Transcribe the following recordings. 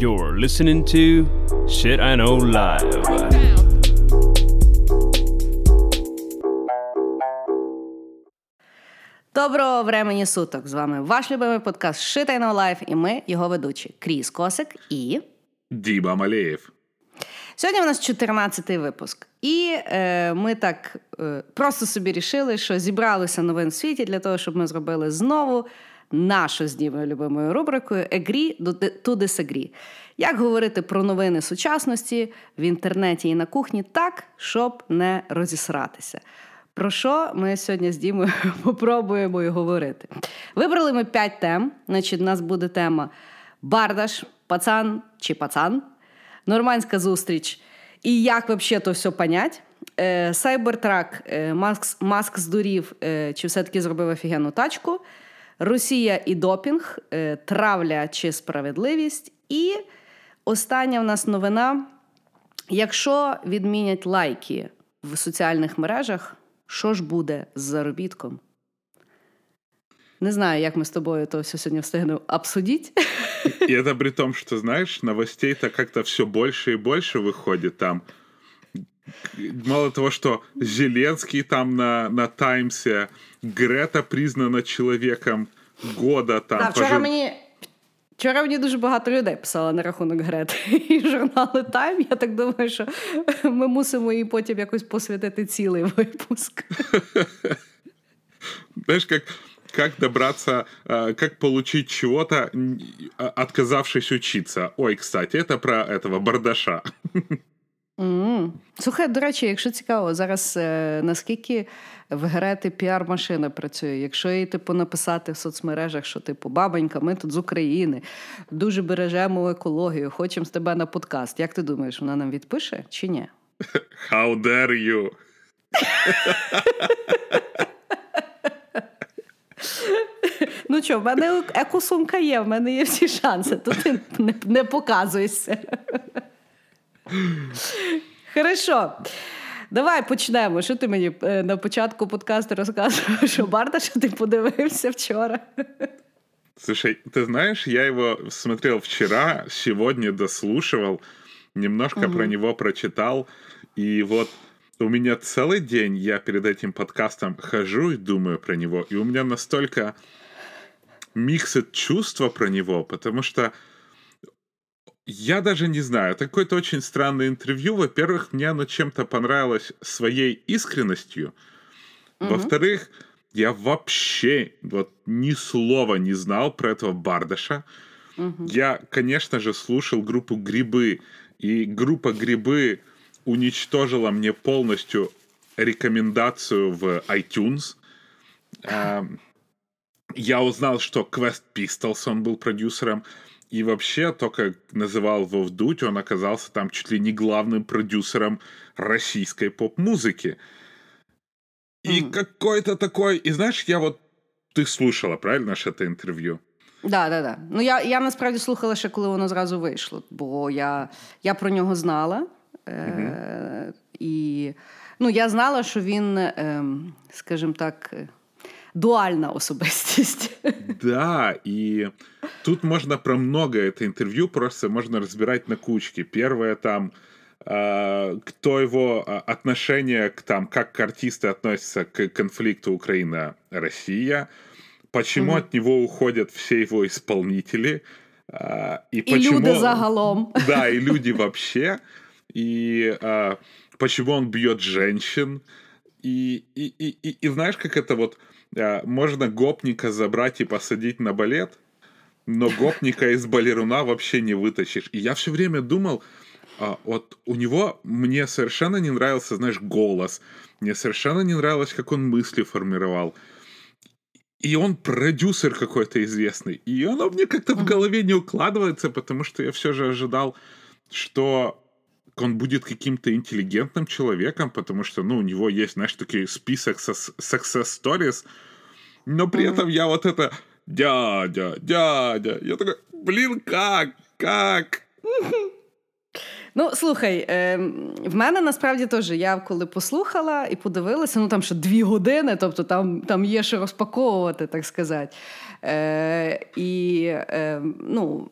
You're listening to Shit I Know Live. Доброго времені суток! З вами ваш любимий подкаст Shit I Know Life і ми, його ведучі Кріс Косик і Діба Малеєв. Сьогодні у нас 14-й випуск. І е, ми так е, просто собі рішили, що зібралися новин в світі для того, щоб ми зробили знову нашу з Дімою любимою рубрикою Agree to disagree. Як говорити про новини сучасності в інтернеті і на кухні так, щоб не розісратися. Про що ми сьогодні з Дімою попробуємо і говорити? Вибрали ми п'ять тем. Значить, у нас буде тема Бардаш, пацан чи пацан, нормандська зустріч і як взагалі то все понять. Сайбертрак, Маск, Маск здурів, е, чи все-таки зробив офігенну тачку. Росія і допінг, е, травля чи справедливість. І остання в нас новина: якщо відмінять лайки в соціальних мережах, що ж буде з заробітком? Не знаю, як ми з тобою то все сегодня встигнем обсудить. И это при том, что, знаешь, новостей-то как-то все больше и больше выходит там. Мало того, что Зеленский там на, на Таймсе, Грета признана человеком года. Там, да, вчора, пожив... мені, вчора мені дуже багато людей писало на рахунок Грети і журнали Тайм. Я так думаю, що ми мусимо їй потім якось посвятити цілий випуск. Знаешь, как как добраться, как получить чего-то, отказавшись учиться. Ой, кстати, это про этого бардаша. Mm. Слухай, до речі, якщо цікаво, зараз е, наскільки в Грети піар-машина працює, якщо їй типу написати в соцмережах, що типу бабонька, ми тут з України, дуже бережемо екологію, хочемо з тебе на подкаст. Як ти думаєш, вона нам відпише чи ні? How dare you? Ну що, в мене екосумка є, в мене є всі шанси. Тут ти не, не показуйся. Хорошо. Давай почнемо. Що ти мені на початку подкасту розказував, що Барда, що ти подивився вчора? Слушай, ты знаешь, я его смотрел вчера, сегодня дослушивал, немножко угу. про него прочитал, и вот у меня целый день я перед этим подкастом хожу и думаю про него, и у меня настолько миксит чувства про него, потому что я даже не знаю, это какое-то очень странное интервью. Во-первых, мне оно чем-то понравилось своей искренностью. Угу. Во-вторых, я вообще вот ни слова не знал про этого Бардаша. Угу. Я, конечно же, слушал группу «Грибы», и группа «Грибы» уничтожила мне полностью рекомендацию в iTunes. Я узнал, что Quest Pistols, он был продюсером, и вообще, только называл его вдуть, он оказался там чуть ли не главным продюсером российской поп-музыки. И mm. какой-то такой... И знаешь, я вот... Ти слушала, правильно ж це інтерв'ю? Да, да, да. Ну я я насправді слухала ще, коли воно зразу вийшло, бо я я про нього знала. Е, І ну, я знала, що він, е, скажімо так, дуальна особистість. Да, и тут можно про многое это интервью просто можно разбирать на кучки. Первое там э, кто его отношение к там, как артисты относятся к конфликту Украина-Россия, почему mm-hmm. от него уходят все его исполнители, э, и, и почему... люди загалом. Да, и люди вообще, и почему он бьет женщин, и, и, и, и, и знаешь, как это вот а, можно гопника забрать и посадить на балет, но гопника из балеруна вообще не вытащишь. И я все время думал, а, вот у него мне совершенно не нравился, знаешь, голос, мне совершенно не нравилось, как он мысли формировал. И он продюсер какой-то известный. И оно мне как-то в голове не укладывается, потому что я все же ожидал, что он будет каким-то интеллигентным человеком, потому что, ну, у него есть, знаешь, такой список success stories, но при mm-hmm. этом я вот это дядя, дядя, я такой, блин, как, как? Ну, слухай, е, в мене насправді теж я коли послухала і подивилася, ну там ще дві години, тобто там там є що розпаковувати, так сказати. Е, І е, ну,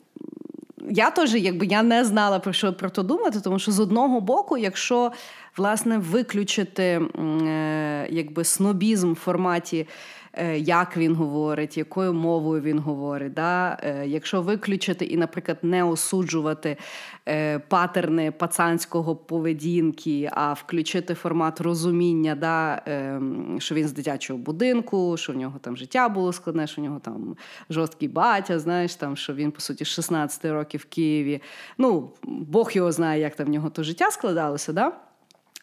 я теж якби я не знала про що про то думати, тому що з одного боку, якщо власне виключити е, якби снобізм в форматі. Е, як він говорить, якою мовою він говорить. Да? Е, якщо виключити і, наприклад, не осуджувати е, патерни пацанського поведінки, а включити формат розуміння, да? що він з дитячого будинку, що в нього там життя було складне, що в нього там жорсткий батя, знаєш, там, що він, по суті, з 16 років в Києві. Ну, Бог його знає, як там в нього то життя складалося. Да?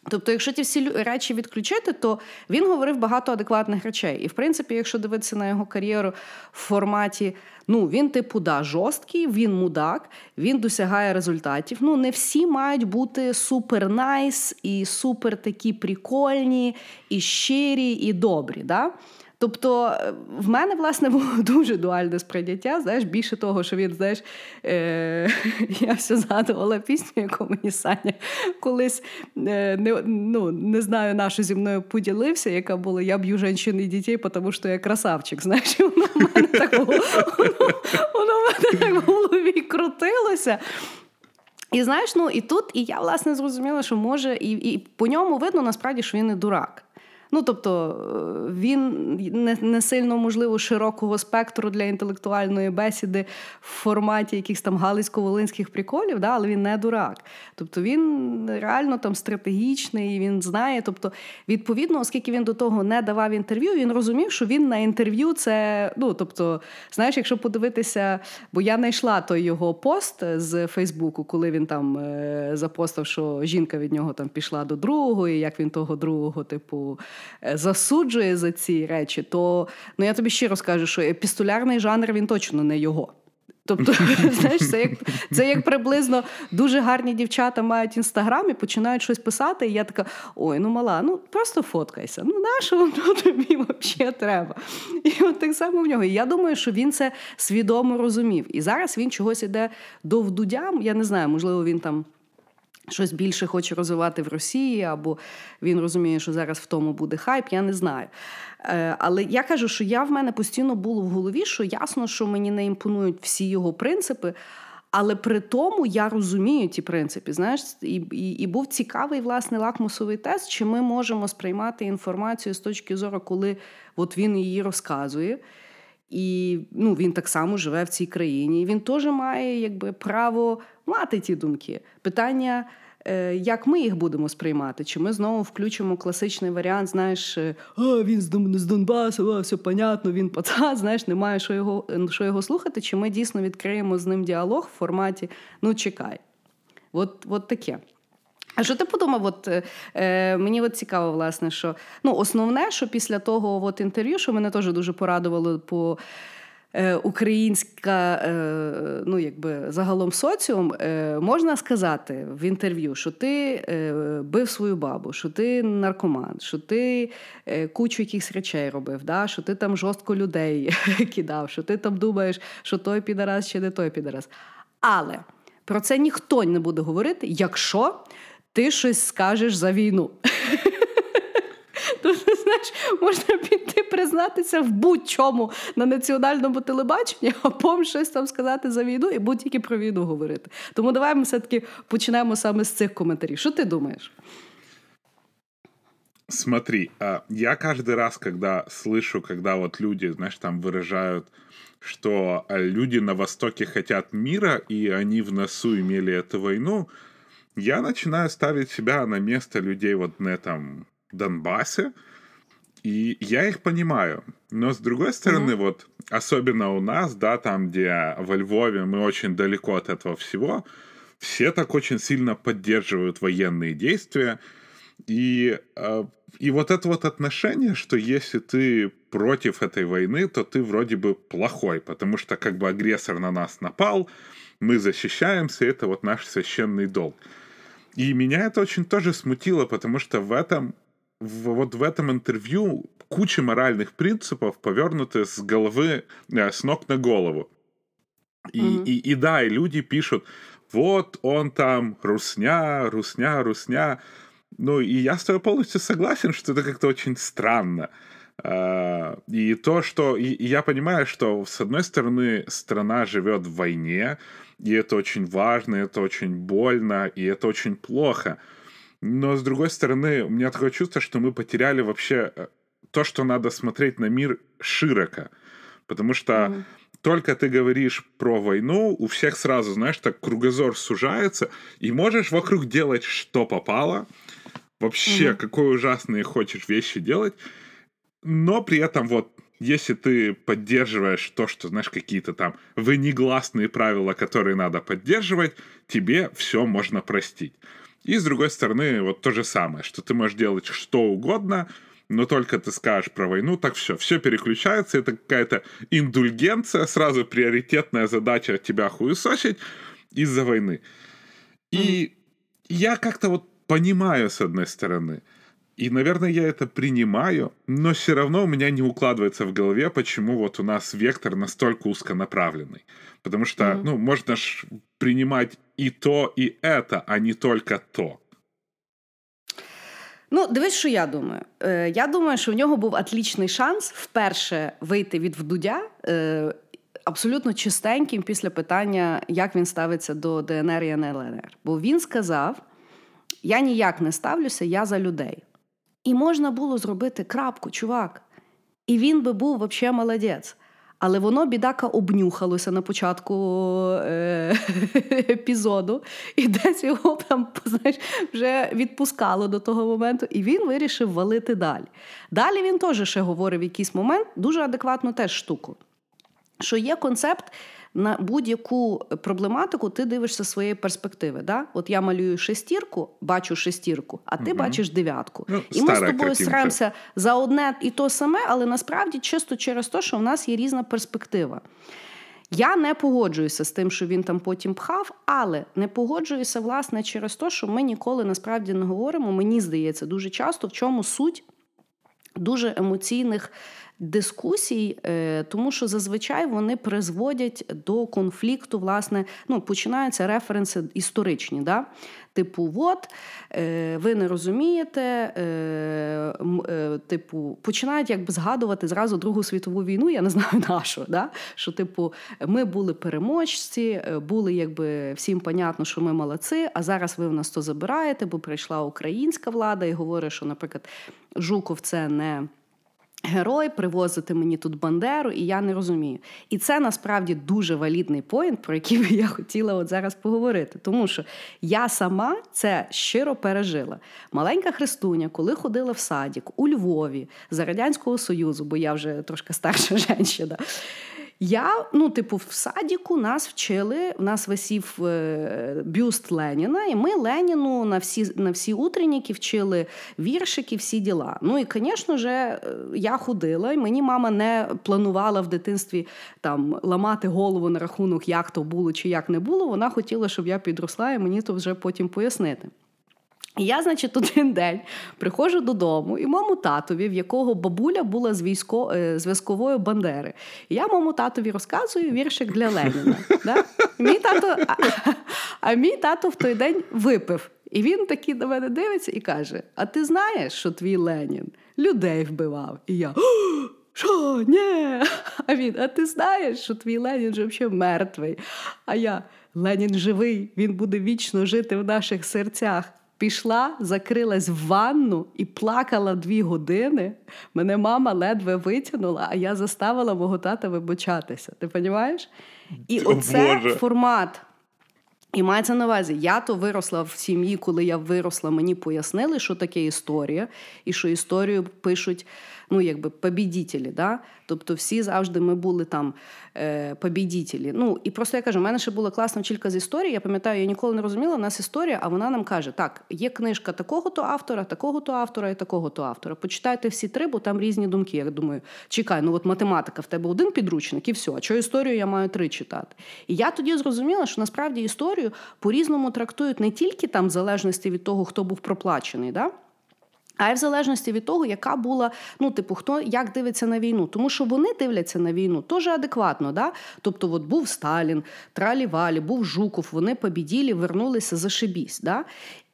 Тобто, якщо ті всі речі відключити, то він говорив багато адекватних речей. І в принципі, якщо дивитися на його кар'єру в форматі, ну він типу да, жорсткий, він мудак, він досягає результатів. Ну не всі мають бути супер найс і супер такі прикольні, і щирі, і добрі. Да? Тобто е, в мене, власне, було дуже дуальне сприйняття. Знаєш, більше того, що він, знаєш, е- я все згадувала пісню, яку мені Саня колись е- не ну, не знаю, нашу зі мною поділився, яка була Я б'ю жінчин і дітей, тому що я красавчик. Знаєш, воно в мене так воно, воно в мене так в голові крутилося. І знаєш, ну і тут, і я власне зрозуміла, що може, і і по ньому видно насправді, що він не дурак. Ну тобто е, він не не сильно можливо широкого спектру для інтелектуальної бесіди в форматі якихось там галицько-волинських приколів, да, але він не дурак. Тобто він реально там стратегічний, він знає. Тобто, відповідно, оскільки він до того не давав інтерв'ю, він розумів, що він на інтерв'ю це. Ну тобто, знаєш, якщо подивитися, бо я знайшла той його пост з Фейсбуку, коли він там е, запостив, що жінка від нього там пішла до другого, і як він того другого, типу. Е, засуджує за ці речі, то ну я тобі щиро скажу, що епістолярний жанр він точно не його. Тобто, знаєш, це як це як приблизно дуже гарні дівчата мають інстаграм і починають щось писати. І я така: ой, ну мала, ну просто фоткайся. Ну нащо воно тобі взагалі треба? І от так само в нього. І я думаю, що він це свідомо розумів. І зараз він чогось іде до вдудям. Я не знаю, можливо, він там щось більше хоче розвивати в Росії, або він розуміє, що зараз в тому буде хайп, я не знаю. Е, але я кажу, що я в мене постійно було в голові, що ясно, що мені не імпонують всі його принципи. Але при тому я розумію ті принципи. Знаєш, і і, і був цікавий власне лакмусовий тест, чи ми можемо сприймати інформацію з точки зору, коли от він її розказує. І ну, він так само живе в цій країні. Він теж має якби право мати ті думки. Питання, е, як ми їх будемо сприймати? Чи ми знову включимо класичний варіант, знаєш, е, а він з Донбасу, а, все понятно, він пацан, знаєш, немає що його що його слухати, чи ми дійсно відкриємо з ним діалог в форматі Ну, чекай. От, От таке. А що ти подумав? От е, е, мені от цікаво, власне, що ну, основне, що після того от інтерв'ю, що мене теж дуже порадувало по. Е, українська, е, ну якби загалом соціум, можна сказати в інтерв'ю, що ти бив свою бабу, що ти наркоман, що ти кучу якихось речей робив, да? що ти там жорстко людей кидав, що ти там думаєш, що той підарас чи не той підарас. Але про це ніхто не буде говорити, якщо ти щось скажеш за війну. Тобто, знаєш, можна піти признатися в будь-чому на національному телебаченні, а потім щось там сказати за війну і будь-тільки про війну говорити. Тому давай ми все-таки почнемо саме з цих коментарів. Що ти думаєш? Смотри, я каждый раз, когда слышу, когда вот люди, знаешь, там выражают, что люди на Востоке хотят мира, и они в носу имели эту войну, я начинаю ставить себя на место людей вот на этом Донбассе, и я их понимаю. Но с другой стороны, mm-hmm. вот особенно у нас, да, там, где во Львове мы очень далеко от этого всего, все так очень сильно поддерживают военные действия. И, э, и вот это вот отношение, что если ты против этой войны, то ты вроде бы плохой, потому что как бы агрессор на нас напал, мы защищаемся, это вот наш священный долг. И меня это очень тоже смутило, потому что в этом, в, вот в этом интервью куча моральных принципов повернуты с головы, э, с ног на голову. И, mm-hmm. и, и да, и люди пишут, вот он там, русня, русня, русня. Ну, и я с тобой полностью согласен, что это как-то очень странно. Uh, и то, что и я понимаю, что с одной стороны страна живет в войне, и это очень важно, это очень больно, и это очень плохо. Но, с другой стороны, у меня такое чувство, что мы потеряли вообще э, то, что надо смотреть на мир широко. Потому что mm-hmm. только ты говоришь про войну, у всех сразу, знаешь, так кругозор сужается, и можешь вокруг делать, что попало, вообще, mm-hmm. какой ужасные хочешь вещи делать, но при этом вот если ты поддерживаешь то, что, знаешь, какие-то там внегласные правила, которые надо поддерживать, тебе все можно простить. И с другой стороны, вот то же самое, что ты можешь делать что угодно, но только ты скажешь про войну, так все, все переключается, это какая-то индульгенция, сразу приоритетная задача тебя хуесосить из-за войны. И я как-то вот понимаю, с одной стороны, и, наверное, я это принимаю, но все равно у меня не укладывается в голове, почему вот у нас вектор настолько узконаправленный. Потому что, mm-hmm. ну, можно ж принимать и то, і это, а не только то. Ну, дивись, що я думаю. Е, Я думаю, що в нього був атлічний шанс вперше вийти від вдудя е, абсолютно чистеньким після питання, як він ставиться до ДНР і НЛНР. Бо він сказав: я ніяк не ставлюся, я за людей. І можна було зробити крапку, чувак. І він би був взагалі молодець. Але воно, бідака, обнюхалося на початку е- епізоду, і десь його там знаєш, вже відпускало до того моменту, і він вирішив валити далі. Далі він теж ще говорив якийсь момент дуже адекватну теж штуку, що є концепт на будь-яку проблематику ти дивишся своєї перспективи. Да? От я малюю шестірку, бачу шестірку, а ти угу. бачиш дев'ятку. Ну, і ми з тобою стараємося за одне і то саме, але насправді чисто через те, що в нас є різна перспектива. Я не погоджуюся з тим, що він там потім пхав, але не погоджуюся, власне, через те, що ми ніколи насправді не говоримо. Мені здається, дуже часто в чому суть дуже емоційних дискусій, е, тому що зазвичай вони призводять до конфлікту, власне, ну, починаються референси історичні. Да? Типу, от, е, ви не розумієте, е, типу, починають якби згадувати зразу Другу світову війну, я не знаю на що, да? що, типу, ми були переможці, були якби всім понятно, що ми молодці, а зараз ви в нас то забираєте, бо прийшла українська влада і говорить, що, наприклад, Жуков це не. Герой привозити мені тут Бандеру, і я не розумію. І це насправді дуже валідний поінт, про який би я хотіла от зараз поговорити. Тому що я сама це щиро пережила. Маленька Христуня, коли ходила в садік у Львові за Радянського Союзу, бо я вже трошки старша жінка, я, ну, типу, в садіку нас вчили, в нас висів е, бюст Леніна, і ми Леніну на всі на всі утренніки вчили віршики, всі діла. Ну і, звісно ж, е, я ходила, і мені мама не планувала в дитинстві там ламати голову на рахунок, як то було чи як не було. Вона хотіла, щоб я підросла, і мені то вже потім пояснити. І я, значить, один день приходжу додому і моєму татові, в якого бабуля була з військо... Е, зв'язкової бандери. І я моєму татові розказую віршик для Леніна. Да? Мій тато... А, а мій тато в той день випив. І він такий до мене дивиться і каже: А ти знаєш, що твій Ленін людей вбивав? І я. Що, ні? А він, а ти знаєш, що твій Ленін вже взагалі мертвий? А я Ленін живий, він буде вічно жити в наших серцях. Пішла, закрилась в ванну і плакала дві години. Мене мама ледве витягнула, а я заставила мого тата вибачатися. Ти розумієш? І О, оце Боже. формат. І мається на увазі, я то виросла в сім'ї, коли я виросла, мені пояснили, що таке історія, і що історію пишуть ну, якби побідітелі. Да? Тобто всі завжди ми були там е, побідітелі. Ну, І просто я кажу, у мене ще була класна вчителька з історії. Я пам'ятаю, я ніколи не розуміла, у нас історія, а вона нам каже: так, є книжка такого-то автора, такого-то автора і такого-то автора. Почитайте всі три, бо там різні думки. Я думаю, чекай, ну от математика, в тебе один підручник і все. А що історію я маю три читати? І я тоді зрозуміла, що насправді історію по-різному трактують не тільки там в залежності від того, хто був проплачений. Да? А й в залежності від того, яка була, ну, типу, хто як дивиться на війну. Тому що вони дивляться на війну теж адекватно. Да? Тобто, от був Сталін, Тралі-Валі, був Жуков, вони побіділі, вернулися за шибісь. Да?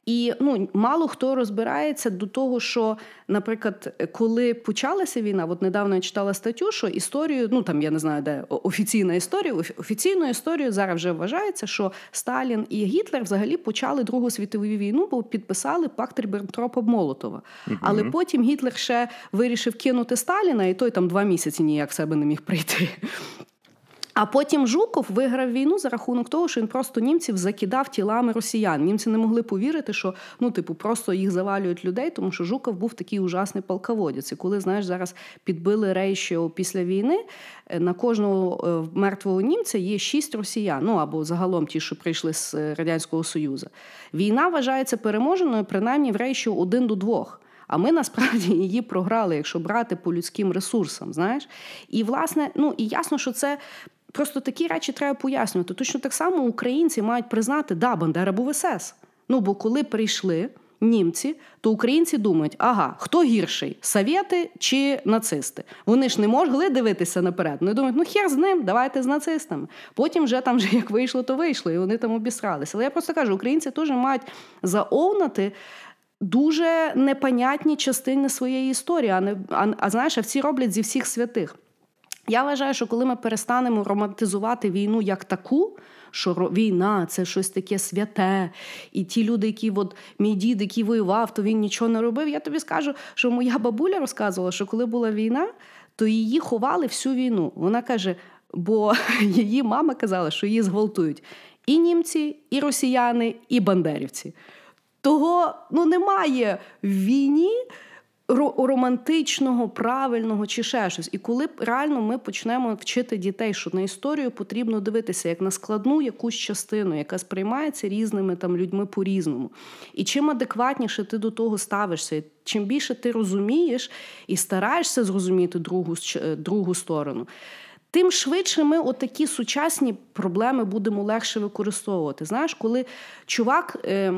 І ну мало хто розбирається до того, що, наприклад, коли почалася війна, от недавно я читала статтю, що історію, ну там я не знаю, де офіційна історія, офіційною історією зараз вже вважається, що Сталін і Гітлер взагалі почали Другу світову війну, бо підписали пакт Ріббентропа Молотова. uh Але потім Гітлер ще вирішив кинути Сталіна, і той там два місяці ніяк в себе не міг прийти. А потім Жуков виграв війну за рахунок того, що він просто німців закидав тілами росіян. Німці не могли повірити, що ну, типу, просто їх завалюють людей, тому що Жуков був такий ужасний полководець. І коли знаєш, зараз підбили рейшіо після війни, е, на кожного е, мертвого німця є шість росіян, ну або загалом ті, що прийшли з е, радянського союзу. Війна вважається переможеною принаймні в рейшіо один до двох. А ми насправді її програли, якщо брати по людським ресурсам, знаєш. І власне, ну і ясно, що це Просто такі речі треба пояснювати. Точно так само українці мають признати, да, Бандера був СС. Ну бо коли прийшли німці, то українці думають, ага, хто гірший совєти чи нацисти? Вони ж не могли дивитися наперед. Вони думають, ну хер з ним, давайте з нацистами. Потім вже там, вже як вийшло, то вийшло, і вони там обісралися. Але я просто кажу, українці теж мають заовнати. Дуже непонятні частини своєї історії, а не а, а знаєш, а всі роблять зі всіх святих. Я вважаю, що коли ми перестанемо романтизувати війну як таку, що війна це щось таке святе, і ті люди, які от мій дід, який воював, то він нічого не робив. Я тобі скажу, що моя бабуля розказувала, що коли була війна, то її ховали всю війну. Вона каже, бо її мама казала, що її зґвалтують і німці, і росіяни, і бандерівці. Того ну немає в війні романтичного, правильного чи ще щось. І коли реально ми почнемо вчити дітей, що на історію потрібно дивитися як на складну якусь частину, яка сприймається різними там людьми по-різному. І чим адекватніше ти до того ставишся, чим більше ти розумієш і стараєшся зрозуміти другу, е, другу сторону. Тим швидше ми отакі сучасні проблеми будемо легше використовувати. Знаєш, коли чувак. Е,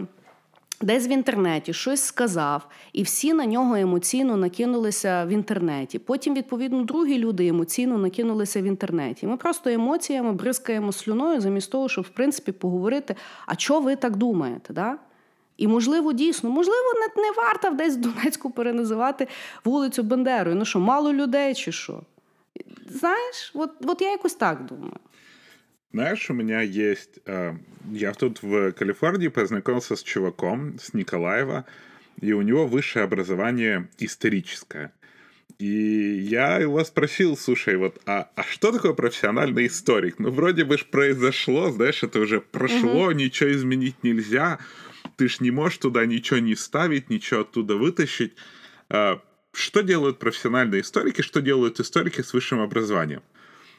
Десь в інтернеті щось сказав, і всі на нього емоційно накинулися в інтернеті. Потім, відповідно, другі люди емоційно накинулися в інтернеті. Ми просто емоціями бризкаємо слюною, замість того, щоб в принципі поговорити, а що ви так думаєте? Да? І, можливо, дійсно, можливо, не, не варто десь в Донецьку переназивати вулицю Бендерою. Ну що, мало людей чи що? Знаєш, от, от я якось так думаю. Знаешь, у меня есть... Э, я тут в Калифорнии познакомился с чуваком, с Николаева, и у него высшее образование историческое. И я его спросил, слушай, вот, а, а что такое профессиональный историк? Ну, вроде бы ж произошло, знаешь, это уже прошло, угу. ничего изменить нельзя, ты ж не можешь туда ничего не ставить, ничего оттуда вытащить. А, что делают профессиональные историки, что делают историки с высшим образованием?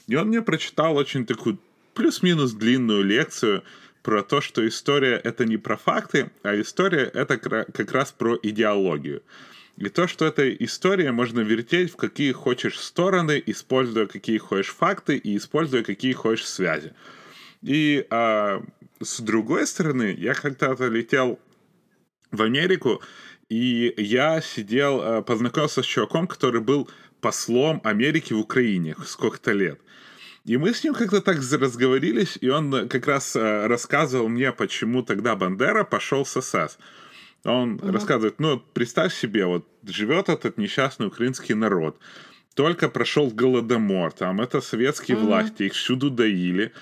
И он мне прочитал очень такую плюс-минус длинную лекцию про то, что история — это не про факты, а история — это как раз про идеологию. И то, что эта история можно вертеть в какие хочешь стороны, используя какие хочешь факты и используя какие хочешь связи. И а, с другой стороны, я когда-то летел в Америку, и я сидел, а, познакомился с чуваком, который был послом Америки в Украине сколько-то лет. И мы с ним как-то так разговорились, и он как раз э, рассказывал мне, почему тогда Бандера пошел с СС. Он угу. рассказывает, ну, представь себе, вот живет этот несчастный украинский народ, только прошел голодомор, там это советские угу. власти, их всюду доили,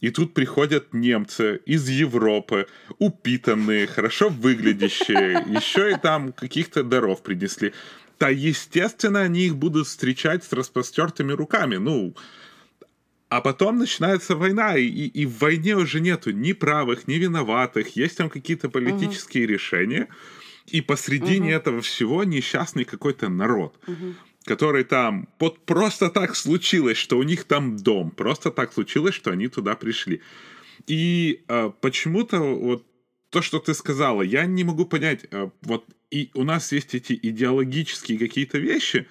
и тут приходят немцы из Европы, упитанные, хорошо выглядящие, еще и там каких-то даров принесли. Да, естественно, они их будут встречать с распростертыми руками. Ну, а потом начинается война, и, и, в войне уже нету ни правых, ни виноватых, есть там какие-то политические угу. решения, и посредине угу. этого всего несчастный какой-то народ, угу. который там вот просто так случилось, что у них там дом, просто так случилось, что они туда пришли. И э, почему-то вот то, что ты сказала, я не могу понять, э, вот и у нас есть эти идеологические какие-то вещи,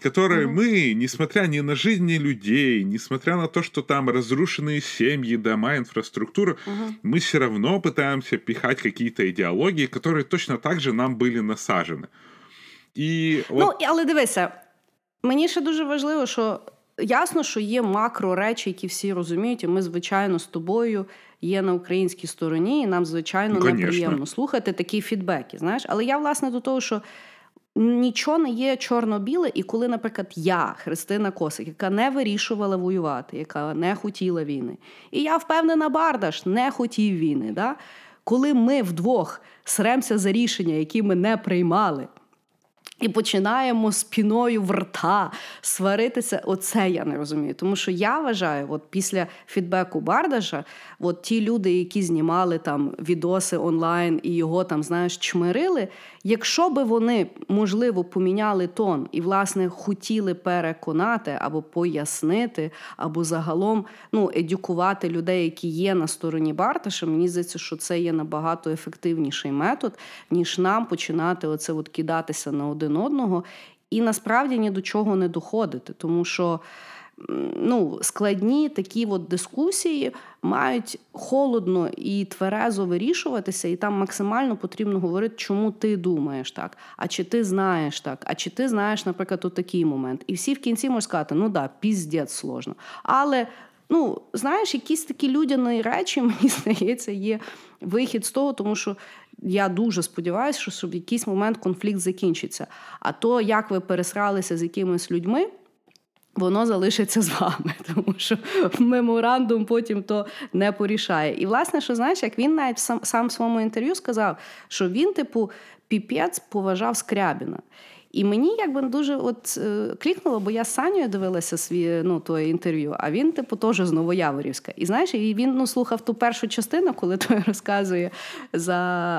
которые угу. мы, несмотря ни на жизни людей, несмотря на то, что там разрушенные семьи, дома, инфраструктура, угу. мы все равно пытаемся пихать какие-то идеологии, которые точно так же нам были насажены. І от... Ну, але дивися, мені ще дуже важливо, що ясно, що є макро речі, які всі розуміють, і ми, звичайно, з тобою є на українській стороні, і нам, звичайно, Ну, неприємно слухати такі фідбеки. Знаєш, але я, власне, до того, що. Нічого не є чорно-біле, і коли, наприклад, я, Христина Косик, яка не вирішувала воювати, яка не хотіла війни, і я впевнена, Бардаш не хотів війни. Да? Коли ми вдвох сремося за рішення, які ми не приймали, і починаємо спіною в рта сваритися. Оце я не розумію. Тому що я вважаю, от після фідбеку Бардаша, от ті люди, які знімали там відоси онлайн і його там, знаєш, чмирили. Якщо би вони, можливо, поміняли тон і, власне, хотіли переконати або пояснити, або загалом ну, едюкувати людей, які є на стороні Барташа, мені здається, що це є набагато ефективніший метод, ніж нам починати оце от кидатися на один одного. І насправді ні до чого не доходити, тому що ну, складні такі от дискусії мають холодно і тверезо вирішуватися, і там максимально потрібно говорити, чому ти думаєш так, а чи ти знаєш так, а чи ти знаєш, наприклад, у такий момент. І всі в кінці можуть сказати, ну да, піздець сложно. Але ну, знаєш, якісь такі людяні речі, мені здається, є вихід з того, тому що. Я дуже сподіваюся, що в якийсь момент конфлікт закінчиться. А то, як ви пересралися з якимись людьми, воно залишиться з вами, тому що меморандум потім то не порішає. І, власне, що знаєш, як він навіть сам сам в своєму інтерв'ю сказав, що він, типу, піпець поважав Скрябіна. І мені якби дуже от е, клікнуло, бо я з Санєю дивилася свій ну, той інтерв'ю, а він, типу, теж з Новояворівська. І знаєш, і він ну, слухав ту першу частину, коли той розказує за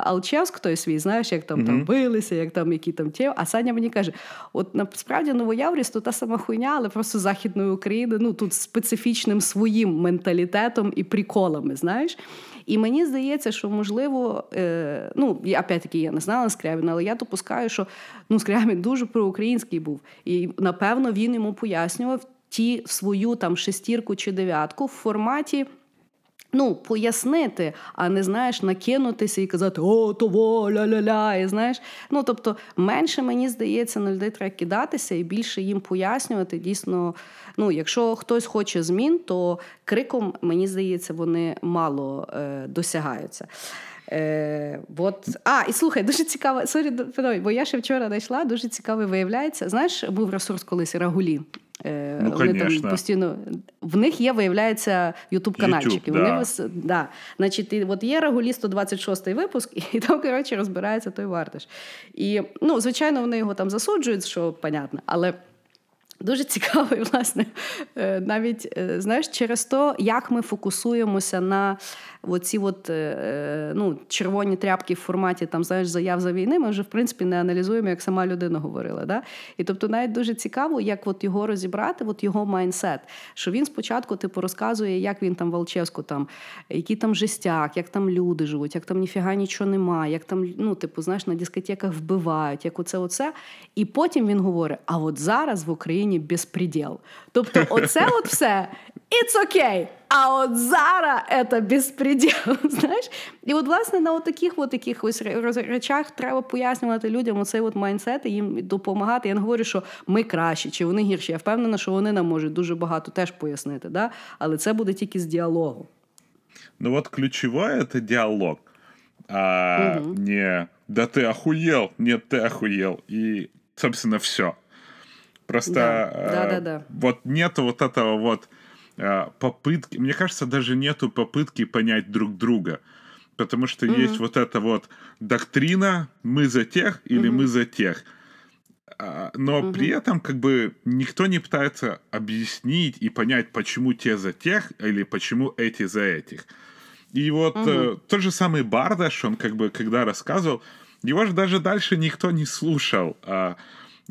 Алчевськ, той свій, знаєш, як там mm-hmm. там билися, як там які там ті. А Саня мені каже: от насправді Новояврівськ то та сама хуйня, але просто Західної України, ну тут специфічним своїм менталітетом і приколами, знаєш. І мені здається, що можливо, е, ну опять-таки я не знала Скрябіна, але я допускаю, що ну Скрябін дуже проукраїнський був, і напевно він йому пояснював ті свою там шестірку чи дев'ятку в форматі. Ну, пояснити, а не знаєш, накинутися і казати О, того, ля-ля-ля, і знаєш. Ну, тобто, менше мені здається, на людей треба кидатися і більше їм пояснювати. Дійсно, ну, якщо хтось хоче змін, то криком, мені здається, вони мало е, досягаються. Е, от. А, і слухай, дуже цікаво, sorry, бо я ще вчора знайшла, дуже цікаво виявляється. Знаєш, був ресурс колись Рагулі. Ну, вони там постійно в них є, виявляється, ютуб канальчики. YouTube, вони да. да. Значить, і, от є Рагулі 126 випуск, і там коротше розбирається той вартиш. І ну, звичайно, вони його там засуджують, що понятно, але. Дуже цікавий, власне, е, навіть е, знаєш, через то, як ми фокусуємося на оці от, е, ну, червоні тряпки в форматі там, знаєш, заяв за війни, ми вже в принципі не аналізуємо, як сама людина говорила. Да? І тобто, навіть дуже цікаво, як от його розібрати, от його майнсет. Що він спочатку типу розказує, як він там Волчевську, там, який там жестяк, як там люди живуть, як там ніфіга нічого немає, як там, ну, типу, знаєш, на дискотеках вбивають, як оце, оце. І потім він говорить: а от зараз в Україні безпреділ. Тобто, оце от все. It's okay А от зараз це безпреділ. Знаєш? І от, власне, на от таких от якихось речах треба пояснювати людям оцей от майнсет і їм допомагати. Я не говорю, що ми кращі чи вони гірші. Я впевнена, що вони нам можуть дуже багато теж пояснити. Да? Але це буде тільки з діалогу. Ну от ключевое это диалог, а угу. не «да ты охуел», «нет, ты охуел». И, собственно, все. Просто да. Да, да, да. вот нет вот этого вот а, попытки, мне кажется, даже нету попытки понять друг друга. Потому что mm-hmm. есть вот эта вот доктрина «мы за тех» или mm-hmm. «мы за тех». А, но mm-hmm. при этом как бы никто не пытается объяснить и понять, почему те за тех или почему эти за этих. И вот mm-hmm. э, тот же самый Бардаш, он как бы когда рассказывал, его же даже дальше никто не слушал. А,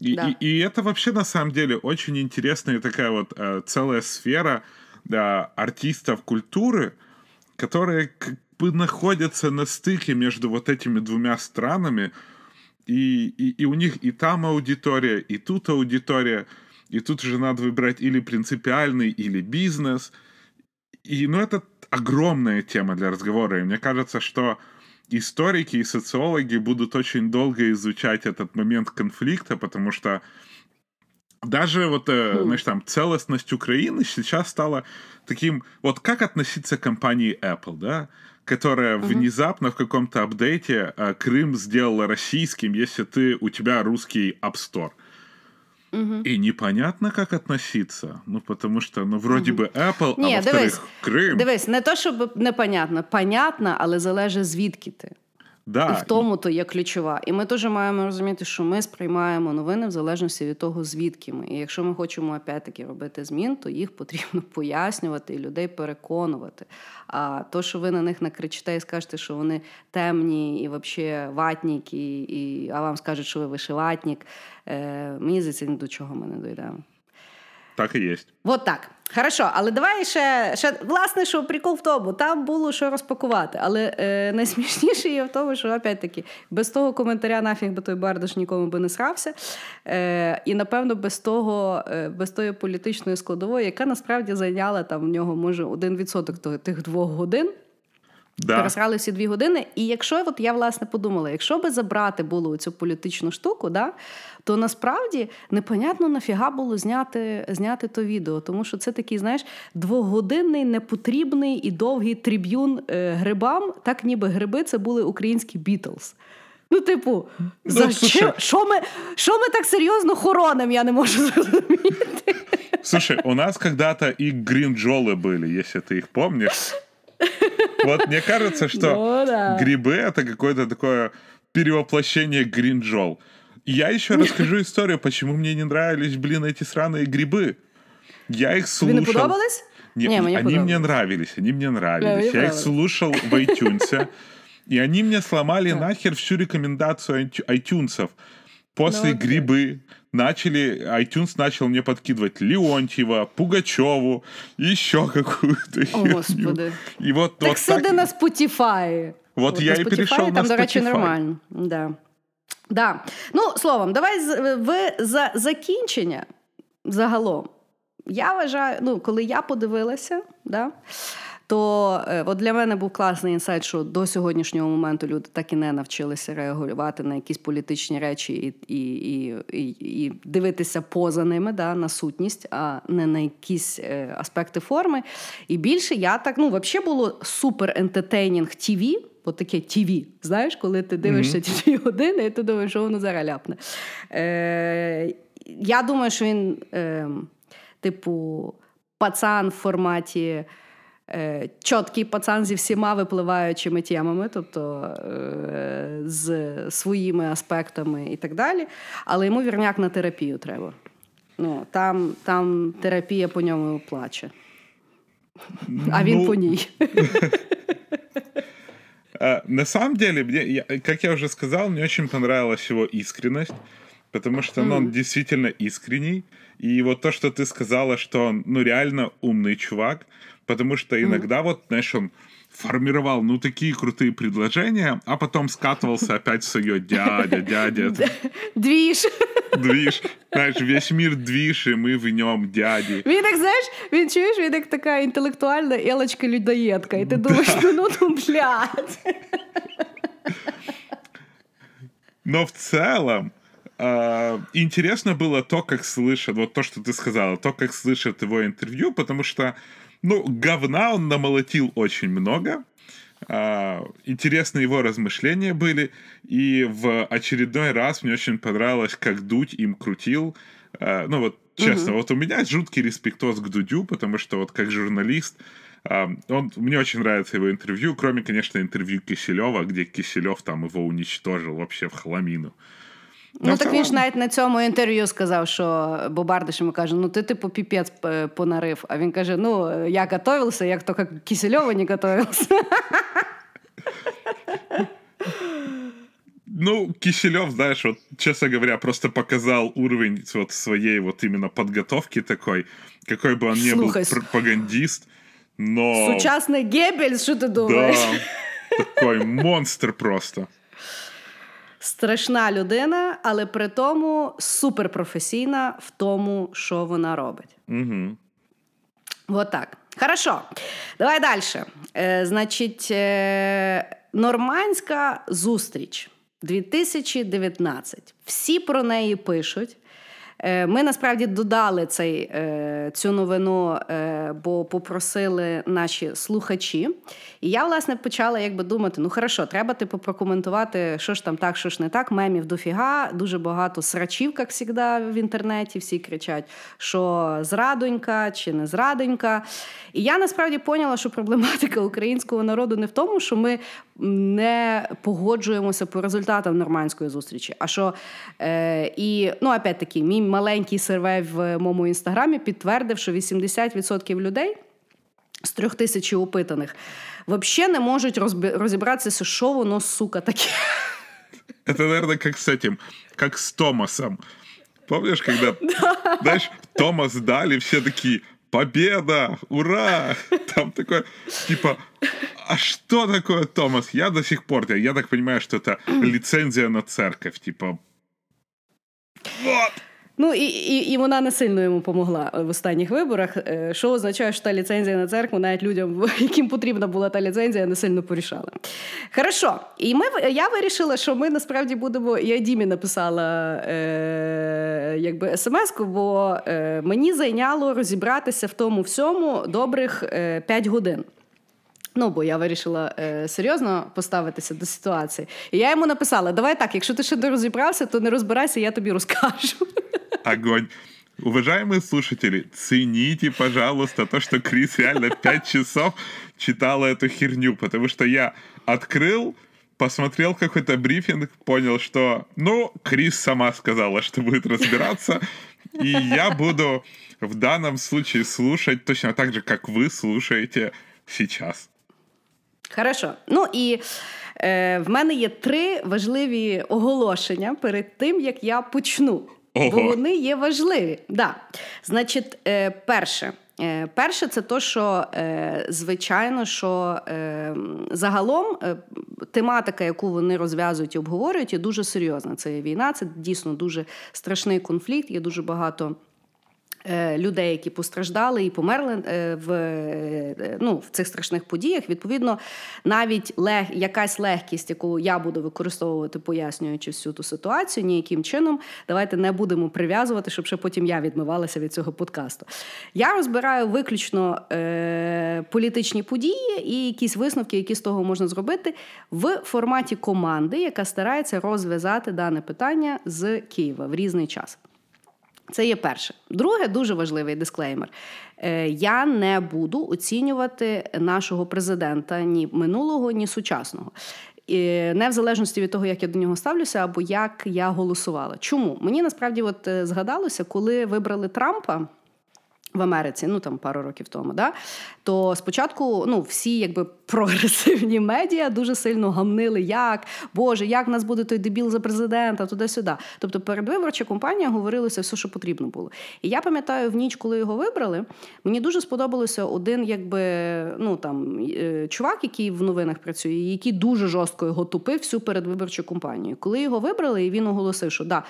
и, да. и, и это вообще на самом деле очень интересная такая вот э, целая сфера э, артистов культуры, которые как бы находятся на стыке между вот этими двумя странами, и, и, и у них и там аудитория, и тут аудитория, и тут же надо выбирать или принципиальный, или бизнес. И, ну, это огромная тема для разговора, и мне кажется, что историки и социологи будут очень долго изучать этот момент конфликта, потому что даже вот, э, знаешь, там, целостность Украины сейчас стала таким... Вот как относиться к компании Apple, да? Которая внезапно в каком-то апдейте э, Крым сделала российским, если ты, у тебя русский App Store. И непонятно, как относиться. Ну, потому что, ну, вроді би, Apple, а во-вторых, дивись, Крим. дивись, не то, щоб непонятно. Понятно, але залежить звідки ти. Да, І в тому то є ключова. І ми теж маємо розуміти, що ми сприймаємо новини в залежності від того, звідки ми. І якщо ми хочемо опять-таки робити змін, то їх потрібно пояснювати і людей переконувати. А то, що ви на них накричите і скажете, що вони темні і взагалі ватніки, і, а вам скажуть, що ви вишиватник, е, мені здається, ні до чого ми не дійдемо. Так і є. От так. Хорошо, але давай ще, ще власне, що прикол в тому, там було що розпакувати. Але е, найсмішніше є в тому, що опять-таки без того коментаря нафіг би той бардаш нікому би не срався. Е, і напевно без того, е, без тої політичної складової, яка насправді зайняла там в нього може один відсоток тих двох годин. Да. Пересрали всі дві години. І якщо от я власне подумала, якщо би забрати було цю політичну штуку, да, то насправді непонятно нафіга було зняти, зняти то відео, тому що це такий, знаєш, двогодинний, непотрібний і довгий триб'юн е, грибам, так ніби гриби це були українські Бітлз. Ну, типу, за слушай. що, що, ми, що ми так серйозно хороним, я не можу зрозуміти. Слушай, у нас когда-то и гринджолы были, если ты их помнишь. Вот мне кажется, что Ну да. грибы это какое-то такое перевоплощение гринджол. И Я еще расскажу историю, почему мне не нравились, блин, эти сраные грибы. Я их Тобі не слушал. подобались? Не, Ні, мені они мне подобались. нравились, они мне Да, нравились. мне Я их нравились. слушал в iTunes, и они мне сломали нахер всю рекомендацию iTu- iTunes. После Ну, окей. грибы начали, iTunes начал мне подкидывать Леонтьева, Пугачеву, еще какую-то О, херню. Господи. И вот, Так вот сиди так- на Spotify. Вот От я на і перейшов Spotify, на Там, до речі, нормально. Да. Да. Ну, словом, давай ви за закінчення загалом. Я вважаю, ну, коли я подивилася, да, то е, от для мене був класний інсайт, що до сьогоднішнього моменту люди так і не навчилися реагувати на якісь політичні речі і, і, і, і, і дивитися поза ними, да, на сутність, а не на якісь е, аспекти форми. І більше я так, ну, взагалі було супер ентетейнінг ТВ, От таке ТВ, знаєш, коли ти дивишся ті дві години, і ти думаєш, що воно зараз ляпне. Е, я думаю, що він, е, типу, пацан в форматі. Е, чіткий пацан зі всіма випливаючими темами, тобто е, з своїми аспектами і так далі. Але йому вірняк на терапію треба. Ну, там, там терапія по ньому плаче. А він Ну, по ній. На самом деле, мне, я- как я уже сказал, мне очень понравилась его искренность, потому что ну, он действительно искренний. И вот то, что ты сказала, что он ну, реально умный чувак, потому что иногда вот, знаешь, он формировал, ну, такие крутые предложения, а потом скатывался опять в свое дядя, дядя, это Двіж. движ. Знаешь, весь мир движ, и мы в нем дяди. Він як знаєш, він чуєш, він як така інтелектуальна елочка людоєдка. І ти думаєш, ну ну ну блядь. Но в целом а, интересно было то, как слышат, вот то, что ты сказала, то, как слышат его интервью, потому что, ну, говна он намолотил очень много. А, интересны его размышления были, и в очередной раз мне очень понравилось, как Дудь им крутил. А, ну вот, честно, вот у меня жуткий респектоз к Дудю, потому что вот как журналист, а, он, мне очень нравится его интервью, кроме, конечно, интервью Киселева, где Киселев там его уничтожил вообще в хламину. Ну в так він ж цілому- навіть на цьому інтерв'ю сказав, що Бобардиш йому каже: ну ти типу піпець е, понарив. А він каже: Ну, я готовився, як то як Кисельова не готовився. Ну, Киселев, знаешь, вот, честно говоря, просто показал уровень вот своей вот именно подготовки такой, какой бы он ни был Слухай, с- пропагандист, но... Сучасний Геббельс, що ти думаєш? Да, такой монстр просто. Страшна людина, але при тому суперпрофесійна в тому, що вона робить. Мгм. Вот так. Хорошо. Давай далі. Е, значить, е, нормандська зустріч 2019. Всі про неї пишуть. Е, ми насправді додали цей, е, цю новину, е, бо попросили наші слухачі. І я, власне, почала якби думати: ну хорошо, треба типу прокоментувати, що ж там так, що ж не так. Мемів дофіга, дуже багато срачів, як завжди, в інтернеті. Всі кричать, що зрадонька чи не зрадонька. І я насправді поняла, що проблематика українського народу не в тому, що ми не погоджуємося по результатам нормандської зустрічі. А що е, і ну опять таки, мій маленький сервей в моєму інстаграмі підтвердив, що 80% людей з трьох тисяч опитаних взагалі не можуть розібратися, що воно сука таке. Это, наверное, как с этим, как с Томасом. Помнишь, когда, знаешь, Томас дали, все такие, победа, ура! Там такое, типа, а что такое Томас? Я до сих пор, я так понимаю, что это лицензия на церковь, типа, вот. Ну і і, і вона не сильно йому допомогла в останніх виборах. Е, що означає, що та ліцензія на церкву навіть людям, яким потрібна була та ліцензія, не сильно порішала. Хорошо, і ми я вирішила, що ми насправді будемо. Я Дімі написала е, якби смс-ку, бо е, мені зайняло розібратися в тому всьому добрих е, 5 годин. Ну, бо я вирішила е, серйозно поставитися до ситуації. І я йому написала: давай так, якщо ти ще не розібрався, то не розбирайся, я тобі розкажу. Огонь. Уважаемые слушатели, цените, пожалуйста, то, что Крис реально 5 часов читала эту херню, потому что я открыл, посмотрел какой-то брифинг, понял, что, ну, Крис сама сказала, что будет разбираться, и я буду в данном случае слушать точно так же, как вы слушаете сейчас. Хорошо. Ну і е, в мене є три важливі оголошення перед тим, як я почну. Бо вони є важливі. Да. Значить, е, перше. Е, перше, це то, що е, звичайно, що загалом тематика, яку вони розв'язують і обговорюють, є дуже серйозна. Це війна, це дійсно дуже страшний конфлікт. Є дуже багато людей, які постраждали і померли е, в е, ну, в цих страшних подіях. Відповідно, навіть лег, якась легкість, яку я буду використовувати, пояснюючи всю ту ситуацію, ніяким чином, давайте не будемо прив'язувати, щоб ще потім я відмивалася від цього подкасту. Я розбираю виключно е, політичні події і якісь висновки, які з того можна зробити в форматі команди, яка старається розв'язати дане питання з Києва в різний час. Це є перше. Друге, дуже важливий дисклеймер. Е, я не буду оцінювати нашого президента ні минулого, ні сучасного. Не в залежності від того, як я до нього ставлюся, або як я голосувала. Чому? Мені насправді от е, згадалося, коли вибрали Трампа в Америці, ну там пару років тому, да, то спочатку ну, всі якби прогресивні медіа дуже сильно гамнили, як Боже, як нас буде той дебіл за президента, туди-сюди. Тобто передвиборча компанія говорилося все, що потрібно було. І я пам'ятаю, в ніч, коли його вибрали, мені дуже сподобалося один, якби ну там е, чувак, який в новинах працює, який дуже жорстко його тупив всю передвиборчу компанію. Коли його вибрали, і він оголосив, що да,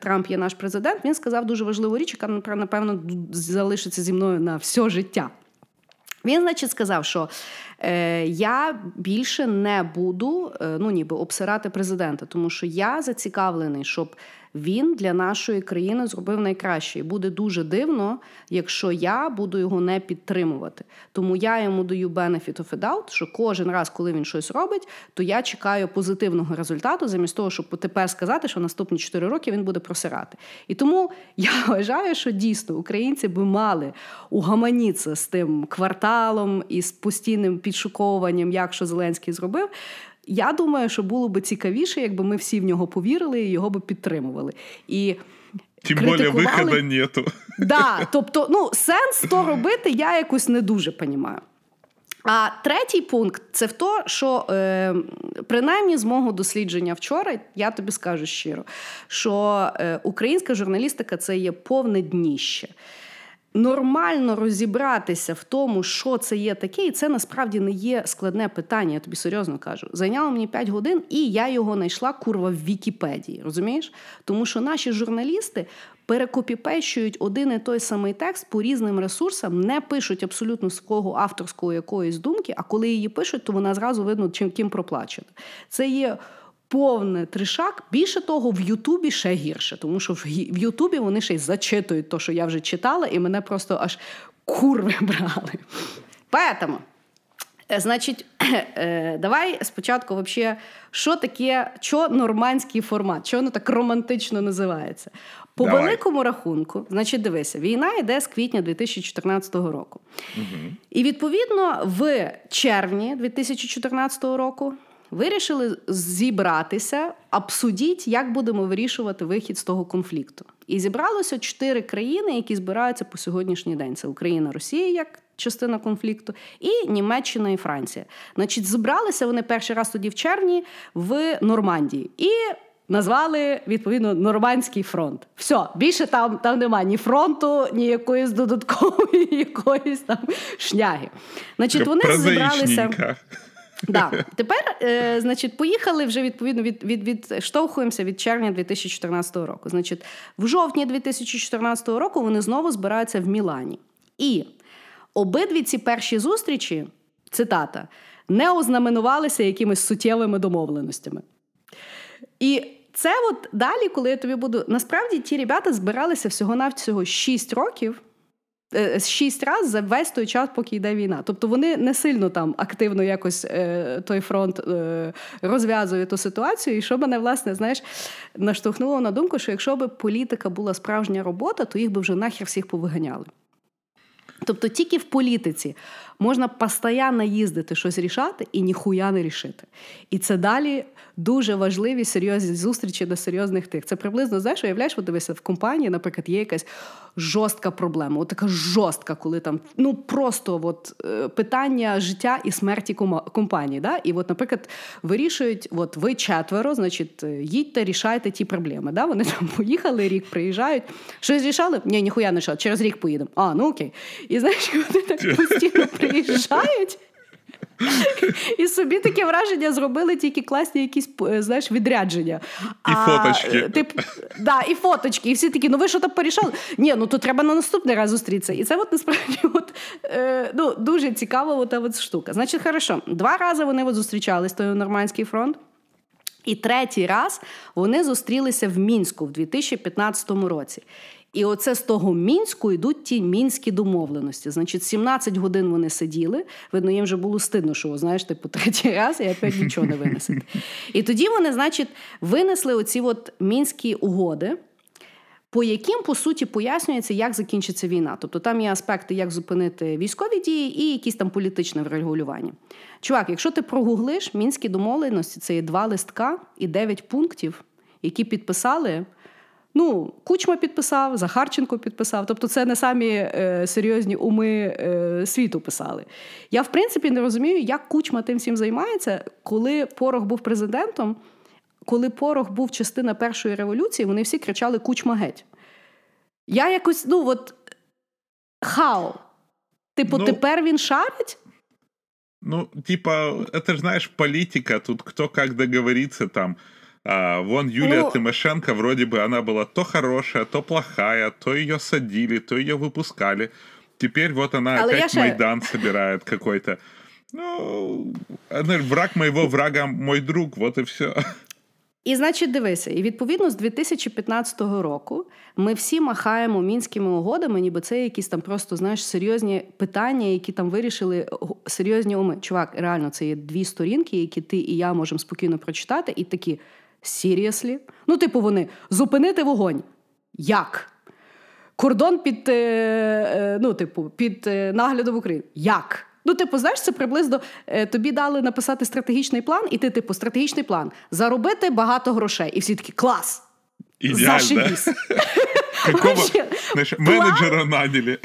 Трамп є наш президент, він сказав дуже важливу річ, яка напевно залишиться зі мною на все життя. Він, значить, сказав, що е, я більше не буду е, ну, ніби обсирати президента, тому що я зацікавлений, щоб він для нашої країни зробив найкраще. І буде дуже дивно, якщо я буду його не підтримувати. Тому я йому даю benefit of a doubt, що кожен раз, коли він щось робить, то я чекаю позитивного результату, замість того, щоб тепер сказати, що наступні 4 роки він буде просирати. І тому я вважаю, що дійсно українці би мали угаманітися з тим кварталом і з постійним підшуковуванням, як що Зеленський зробив. Я думаю, що було б цікавіше, якби ми всі в нього повірили і його б підтримували. І Тим більше виходу нету. Да, Тобто, ну, сенс то робити я якось не дуже розумію. А третій пункт це в то, що е, принаймні з мого дослідження вчора, я тобі скажу щиро, що е, українська журналістика це є повне дніще нормально розібратися в тому, що це є таке, і це насправді не є складне питання. Я тобі серйозно кажу. Зайняло мені 5 годин, і я його знайшла курва в Вікіпедії. Розумієш? Тому що наші журналісти. Перекопіпещують один і той самий текст по різним ресурсам, не пишуть абсолютно свого авторського якоїсь думки, а коли її пишуть, то вона зразу видно, чим ким проплачена. Це є повне тришак. Більше того, в Ютубі ще гірше, тому що в Ютубі вони ще й зачитують те, що я вже читала, і мене просто аж курви брали. Поэтому, е, значить, е, давай спочатку, вообще, що таке, що нормандський формат, що воно так романтично називається. По Давай. великому рахунку, значить, дивися, війна йде з квітня 2014 року. Угу. І відповідно в червні 2014 року вирішили зібратися, обсудіть, як будемо вирішувати вихід з того конфлікту. І зібралося чотири країни, які збираються по сьогоднішній день: це Україна, Росія як частина конфлікту, і Німеччина і Франція. Значить, зібралися вони перший раз тоді в червні в Нормандії. І Назвали відповідно Нормандський фронт. Все, більше там там немає ні фронту, ні якоїсь додаткової якоїсь там шняги. Значить, вони зібралися. Да. Тепер, е, значить, поїхали вже відповідно від, від, відштовхуємося від червня 2014 року. Значить, в жовтні 2014 року вони знову збираються в Мілані. І обидві ці перші зустрічі, цитата, не ознаменувалися якимись суттєвими домовленостями. І це от далі, коли я тобі буду. Насправді ті ребята збиралися всього-навсього 6 років. Е, шість разів за весь той час, поки йде війна. Тобто вони не сильно там активно якось е, той фронт е, розв'язує ту ситуацію. І що мене, власне, знаєш, наштовхнуло на думку, що якщо б політика була справжня робота, то їх би вже нахер всіх повиганяли. Тобто тільки в політиці можна постійно їздити щось рішати і ніхуя не рішити. І це далі дуже важливі серйозні зустрічі до серйозних тих. Це приблизно знаєш, уявляєш, от дивися, в компанії, наприклад, є якась жорстка проблема. От така жорстка, коли там ну просто от, е, питання життя і смерті компанії. Да? І, от, наприклад, вирішують, от ви четверо, значить, е, їдьте, рішайте ті проблеми. Да? Вони там поїхали, рік приїжджають. Щось рішали? Ні, ніхуя не рішали, через рік поїдемо. А, ну окей. І знаєш, вони так постійно приїжджають. І собі таке враження зробили тільки класні якісь е, знаєш, відрядження. І а, фоточки. Е, тип, да, І фоточки. І всі такі, ну ви що там порішали? Ні, ну то треба на наступний раз зустрітися. І це от насправді от, е, ну, дуже цікава ота от штука. Значить, хорошо, два рази вони от зустрічались, той Нормандський фронт. І третій раз вони зустрілися в Мінську в 2015 році. І оце з того мінську йдуть ті мінські домовленості. Значить, 17 годин вони сиділи. Видно, їм вже було стидно, що знаєш, типу третій раз і опять нічого не винесете. І тоді вони, значить, винесли оці от мінські угоди. По яким по суті пояснюється, як закінчиться війна. Тобто там є аспекти, як зупинити військові дії і якісь там політичне врегулювання. Чувак, якщо ти прогуглиш мінські домовленості, це є два листка і дев'ять пунктів, які підписали Ну, Кучма підписав, Захарченко підписав. Тобто, це не самі е, серйозні уми е, світу писали. Я, в принципі, не розумію, як Кучма тим всім займається, коли Порох був президентом, коли Порох був частина першої революції, вони всі кричали Кучма геть. Я якось, ну от хау. Типу, ну, тепер він шарить? Ну, типа, это ж знаєш, політика, тут хто як договориться там. А, вон Юлия ну, Тимошенко, вроде бы она была то хорошая, то плохая, то ее садили, то ее выпускали. Теперь вот она Але опять Майдан ще... собирает какой-то. Ну, враг моего врага мой друг, вот і все. І, значить, дивися, і відповідно з 2015 року ми всі махаємо мінськими угодами, ніби це якісь там просто знаєш серйозні питання, які там вирішили серйозні уми. Чувак, реально, це є дві сторінки, які ти і я можемо спокійно прочитати, і такі. Seriously? Ну, типу, вони зупинити вогонь. Як? Кордон під е, е, ну, типу, під е, наглядом України. Як? Ну, типу, знаєш, це приблизно тобі дали написати стратегічний план, і ти, типу, стратегічний план заробити багато грошей. І всі такі клас! Зашибісь. Менеджера наняли.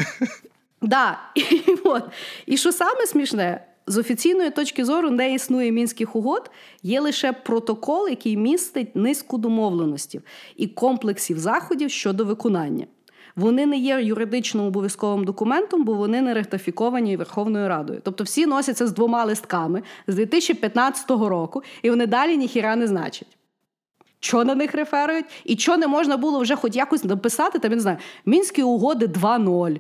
Да. І, от. І що саме смішне, з офіційної точки зору не існує мінських угод, є лише протокол, який містить низку домовленостей і комплексів заходів щодо виконання. Вони не є юридично обов'язковим документом, бо вони не ратифіковані Верховною Радою. Тобто всі носяться з двома листками з 2015 року, і вони далі ніхіра не значать. Що на них реферують, і що не можна було вже хоч якось написати, там, я не знаю, Мінські угоди 2.0,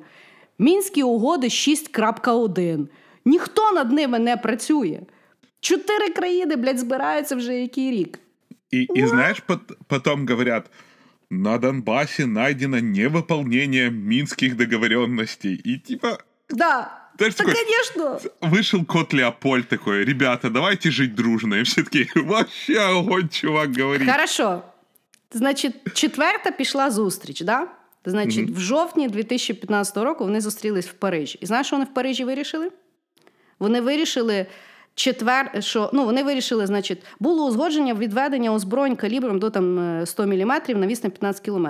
Мінські угоди 6.1. Ніхто над ними не працює. Чотири країни, блядь, збираються вже який рік. И, и знаешь, пот- потом говорят, на Донбассе найдено невыполнение минских договоренностей. И типа Да. Знаешь, Та, такой- звісно. вышел кот Леопольд такой, ребята, давайте жить дружно. И все таки вообще огонь, чувак, говорит. Хорошо. Значить, четверта пішла зустріч, да? Значить, в жовтні 2015 року вони зустрілись в Парижі. І знаєш, що вони в Парижі вирішили? Вони вирішили четвер, що ну вони вирішили, значить, було узгодження відведення озброєнь калібром до там е, 100 мм на відстань 15 км.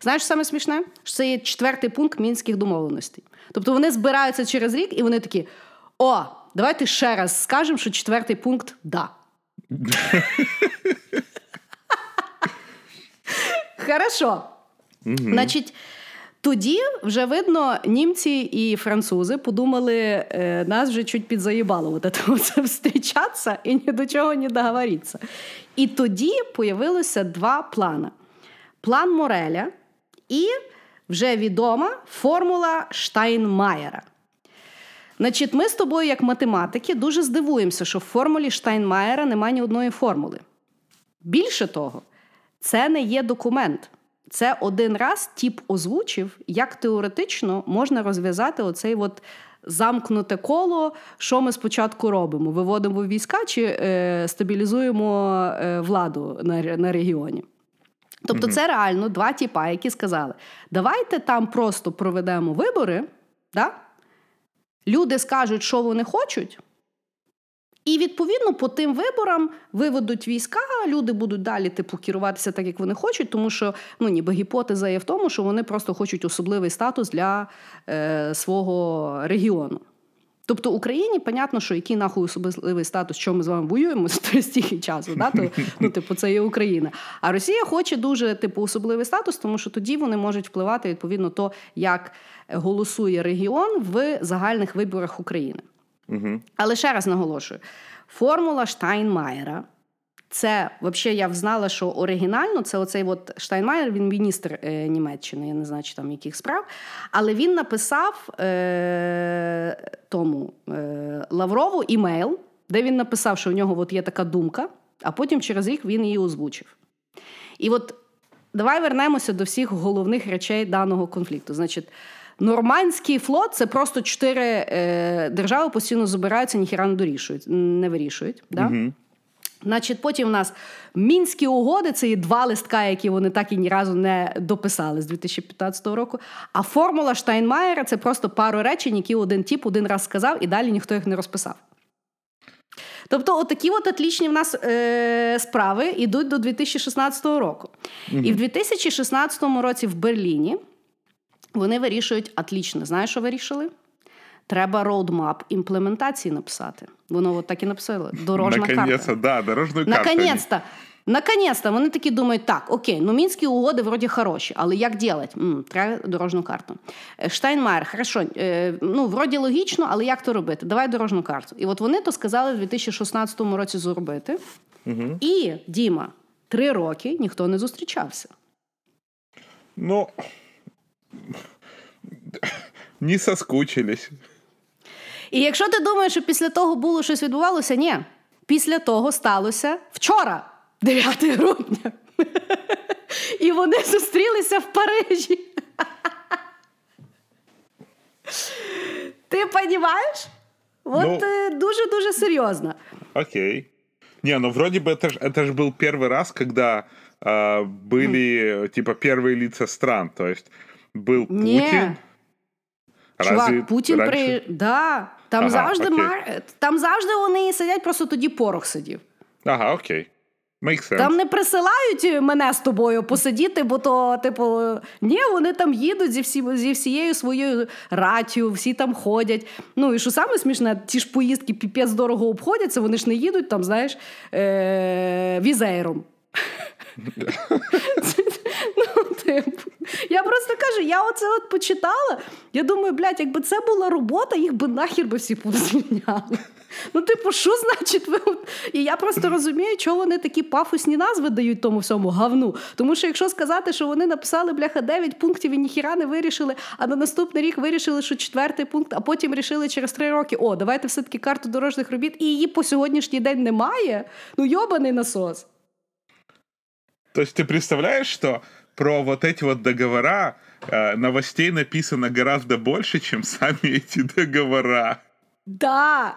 Знаєш, саме смішне? Що це є четвертий пункт мінських домовленостей. Тобто вони збираються через рік, і вони такі: о, давайте ще раз скажемо, що четвертий пункт да. Хорошо. Значить, тоді вже видно, німці і французи подумали, е, нас вже чуть підзаїбало от це, встрічатися і ні до чого не договоритися. І тоді появилося два плани: план Мореля і вже відома формула Штайнмаєра. Значить, ми з тобою, як математики, дуже здивуємося, що в формулі Штайнмаєра немає ні одної формули. Більше того, це не є документ. Це один раз тіп озвучив, як теоретично можна розв'язати оцей от замкнуте коло, що ми спочатку робимо: виводимо війська чи е, стабілізуємо е, владу на, на регіоні. Тобто, це реально два тіпа, які сказали: давайте там просто проведемо вибори, да? люди скажуть, що вони хочуть. І відповідно по тим виборам виведуть війська, люди будуть далі типу керуватися так, як вони хочуть, тому що ну ніби гіпотеза є в тому, що вони просто хочуть особливий статус для е, свого регіону. Тобто Україні, понятно, що який нахуй особливий статус, що ми з вами воюємо стільки часу, да? то, ну, типу, це є Україна. А Росія хоче дуже типу особливий статус, тому що тоді вони можуть впливати відповідно то, як голосує регіон в загальних виборах України. Але ще раз наголошую: формула Штайнмаєра. Це взагалі я знала, що оригінально це оцей от Штайнмаєр, він міністр е, Німеччини, я не знаю, чи там яких справ. Але він написав е, тому е, Лаврову імейл, де він написав, що у нього от є така думка, а потім через рік він її озвучив. І от давай вернемося до всіх головних речей даного конфлікту. Значить, Нормандський флот це просто чотири е, держави постійно забираються, ніхіра не дорішують, не вирішують. Да? Значить, потім в нас мінські угоди це є два листка, які вони так і ні разу не дописали з 2015 року. А формула Штайнмаєра це просто пару речень, які один тип один раз сказав, і далі ніхто їх не розписав. Тобто, отакі от отлічні в нас е, справи йдуть до 2016 року. І в 2016 році в Берліні вони вирішують отлічно. Знаєш, що вирішили? Треба roadmap імплементації написати. Воно от так і написало. Дорожна Наконец-то, карта. да, дорожную карту. Наконец-то. Наконец-то вони такі думають, так, окей, ну мінські угоди вроді хороші, але як дєлать? М, треба дорожню карту. Е, Штайнмаєр, хорошо, е, ну вроді логічно, але як то робити? Давай дорожню карту. І от вони то сказали в 2016 році зробити. І Діма, три роки ніхто не зустрічався. Ну, не соскучились. І якщо ти думаєш, що після того було щось відбувалося, ні. Після того сталося вчора, 9 грудня. І вони зустрілися в Парижі. Ти розумієш? От Ну. е, дуже-дуже серйозно. Окей. Не, ну вроде бы это, ж- это же был первый раз, когда а, были типа первые лица стран. То есть был. Путин. Чувак, Путін раньше- при. Да, там, Ага, завжди окей. мар... там завжди вони сидять, просто тоді порох сидів. Ага, окей. Makes sense. Там не присилають мене з тобою посидіти, бо то, типу, ні, вони там їдуть зі, всі, зі всією своєю раттю, всі там ходять. Ну і що саме смішне, ті ж поїздки піпець дорого обходяться, вони ж не їдуть там, знаєш, е- візейром. Типу, я просто кажу, я оце от почитала. Я думаю, блядь, якби це була робота, їх би нахер би всі позвільняли. Ну, типу, що значить ви? І я просто розумію, чого вони такі пафосні назви дають тому всьому гавну. Тому що якщо сказати, що вони написали бляха 9 пунктів і ніхіра не вирішили, а на наступний рік вирішили, що четвертий пункт, а потім рішили через три роки: о, давайте все-таки карту дорожніх робіт, і її по сьогоднішній день немає. Ну, йобаний насос. То есть ты представляешь, что про вот эти вот договора э, новостей написано гораздо больше, чем сами эти договора. Да.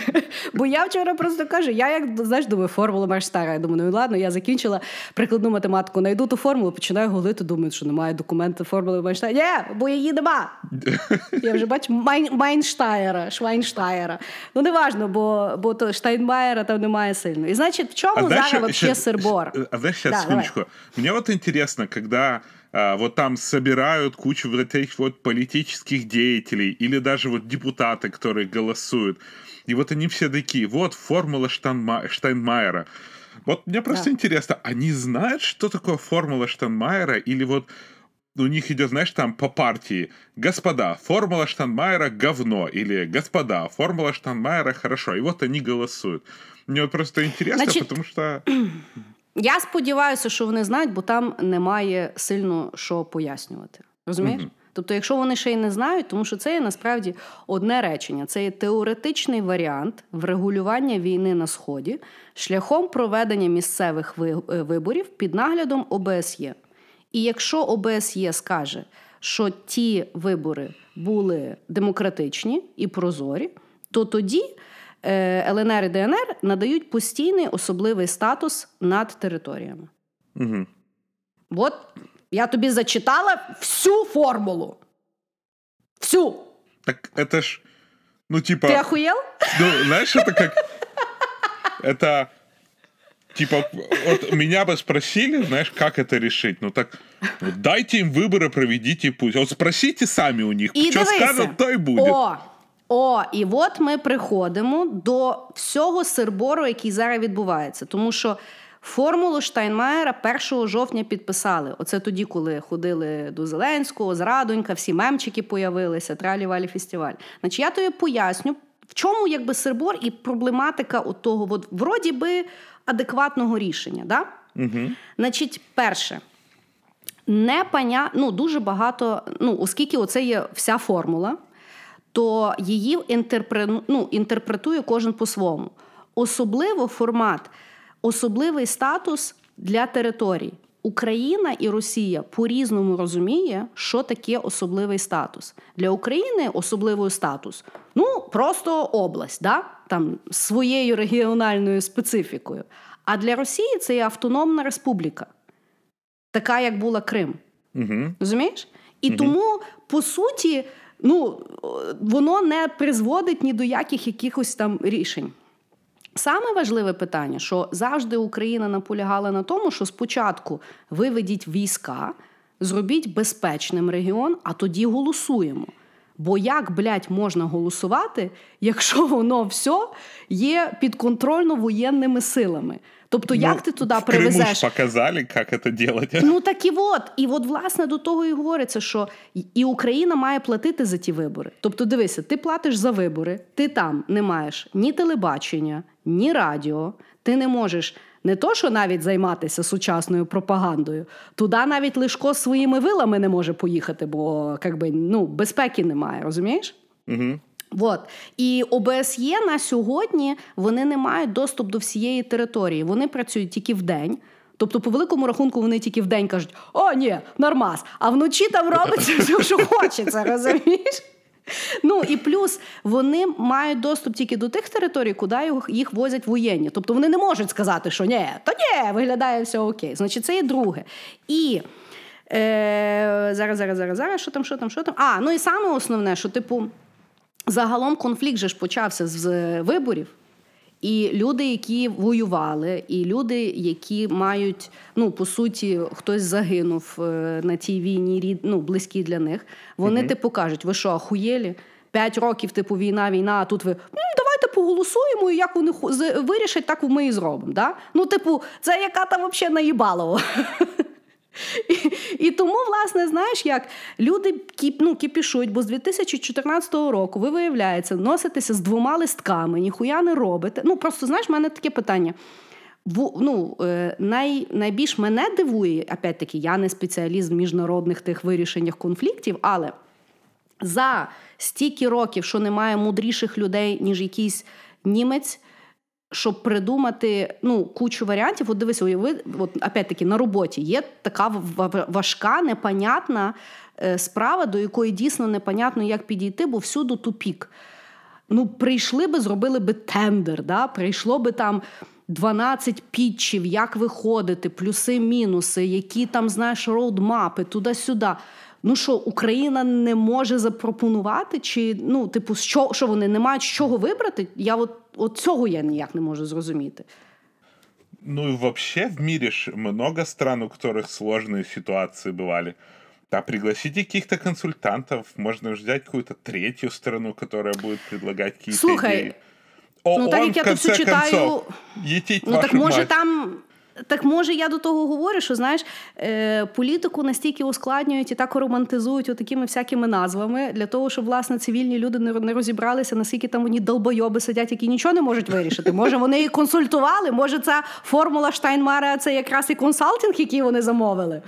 Бо я вчора просто кажу, я як знаєш, думаю, формула Майнштайєра. Я думаю, ну ладно, я закінчила прикладну математику, найду ту формулу, починаю гуглити, думаю, що немає документу формули Майнштайна. Ні, бо її нема. Я вже бачу Майн, Майнштайера, Швайнштайера. Ну, не важно, бо, бо то Штайнмаєра там немає сильно. І значить, в чому а зараз вообще сырбор? А сейчас, да, секундочку. Вот интересно, когда а, вот там собирают кучу вот этих вот политических деятелей или даже вот депутаты, которые голосуют. И вот они все такие, вот формула Штанма... Штайнмайера. Вот мне просто да. интересно, они знают, что такое формула Штайнмайера, или вот у них идет, знаешь, там по партии, господа, формула Штанмайера говно, или господа, формула Штанмайера хорошо, и вот они голосуют. Мне вот просто интересно, Значит, потому что... Я сподіваюся, що вони знають, бо там немає сильно що пояснювати. Розумієш? Угу. Тобто, якщо вони ще й не знають, тому що це є насправді одне речення, це є теоретичний варіант врегулювання війни на сході шляхом проведення місцевих е, виборів під наглядом ОБСЄ. І якщо ОБСЄ скаже, що ті вибори були демократичні і прозорі, то тоді ЛНР і ДНР надають постійний особливий статус над територіями. Угу. От я тобі зачитала всю формулу. Всю. Так это ж, ну, типа... Ты охуел? Ну, знаешь, это как... Это, типа, вот меня бы спросили, знаешь, как это решить. Ну, так, дайте им выборы, проведите пусть. Вот спросите сами у них, и что скажут, то и будет. О, о, і от ми приходимо до всього сирбору, який зараз відбувається. Тому що формулу Штайнмаєра 1 жовтня підписали. Оце тоді, коли ходили до Зеленського, Зрадонька, всі мемчики появилися, тралі валі фестиваль. Значить, я тобі поясню, в чому якби сирбор і проблематика от того, от, вроді би адекватного рішення. Да? Угу. Значить, перше. Не паня... ну, дуже багато, ну, оскільки оце є вся формула то її інтерпре... ну, інтерпретує кожен по-своєму. Особливо формат, особливий статус для територій. Україна і Росія по-різному розуміє, що таке особливий статус. Для України особливий статус ну просто область, да? там своєю регіональною специфікою. А для Росії це є автономна республіка, така як була Крим. Угу. Розумієш? І угу. тому, по суті, ну, воно не призводить ні до яких якихось там рішень. Саме важливе питання, що завжди Україна наполягала на тому, що спочатку виведіть війська, зробіть безпечним регіон, а тоді голосуємо. Бо як, блядь, можна голосувати, якщо воно все є підконтрольно воєнними силами? Тобто, ну, як ти туди в привезеш? Криму ж показали, як це робити. Ну так і от. І от, власне, до того і говориться, що і Україна має платити за ті вибори. Тобто, дивися, ти платиш за вибори, ти там не маєш ні телебачення, ні радіо, ти не можеш. Не то, що навіть займатися сучасною пропагандою, туди навіть Лишко своїми вилами не може поїхати, бо якби, ну, безпеки немає, розумієш? Угу. От. І ОБСЄ на сьогодні вони не мають доступ до всієї території. Вони працюють тільки в день. Тобто, по великому рахунку, вони тільки в день кажуть: о, ні, нормас, а вночі там робиться все, що хочеться, розумієш? Ну і плюс вони мають доступ тільки до тих територій, куди їх возять воєнні. Тобто вони не можуть сказати, що ні, то ні, виглядає все окей. Значить, це є друге. І е, зараз, зараз, зараз, зараз, що там, що там, що там. А, ну і саме основне, що, типу, загалом конфлікт же ж почався з виборів. І люди, які воювали, і люди, які мають, ну по суті, хтось загинув е, на тій війні, ну, близькі для них, вони, mm типу, кажуть, ви що, ахуєлі? П'ять років, типу, війна, війна, а тут ви давайте поголосуємо, і як вони вирішать, так ми і зробимо. Да? Ну, типу, це яка там взагалі наїбалово. І і тому, власне, знаєш, як люди кіп, ну, кіпішують, бо з 2014 року ви виявляється, носитеся з двома листками, ніхуя не робите. Ну, просто знаєш, в мене таке питання. В, ну, е, най, Найбільш мене дивує, опять-таки, я не спеціаліст в міжнародних тих вирішеннях конфліктів, але за стільки років, що немає мудріших людей, ніж якийсь німець щоб придумати ну, кучу варіантів. От дивись, уяви, от опять-таки на роботі є така важка, непонятна е, справа, до якої дійсно непонятно, як підійти, бо всюди тупік. Ну, прийшли би, зробили би тендер, да? прийшло би там 12 пітчів, як виходити, плюси, мінуси, які там, знаєш, роудмапи, туди-сюди. Ну що, Україна не може запропонувати? Чи ну, типу, що що вони не мають з чого вибрати? Я от, от цього я ніяк не можу зрозуміти. Ну и вообще в мире много стран, у которых сложные ситуации бывали. Да, пригласите каких-то консультантов, можно взять какую-то третью страну, которая будет предлагать какие-то Слухай, идеи. О, ну так як я тут все читаю, концов, ну так може мать. там так може я до того говорю, що знаєш, е, політику настільки ускладнюють і так романтизують такими всякими назвами для того, щоб власне цивільні люди не, розібралися, наскільки там вони долбойоби сидять, які нічого не можуть вирішити. Може, вони і консультували, може, ця формула Штайнмара це якраз і консалтинг, який вони замовили.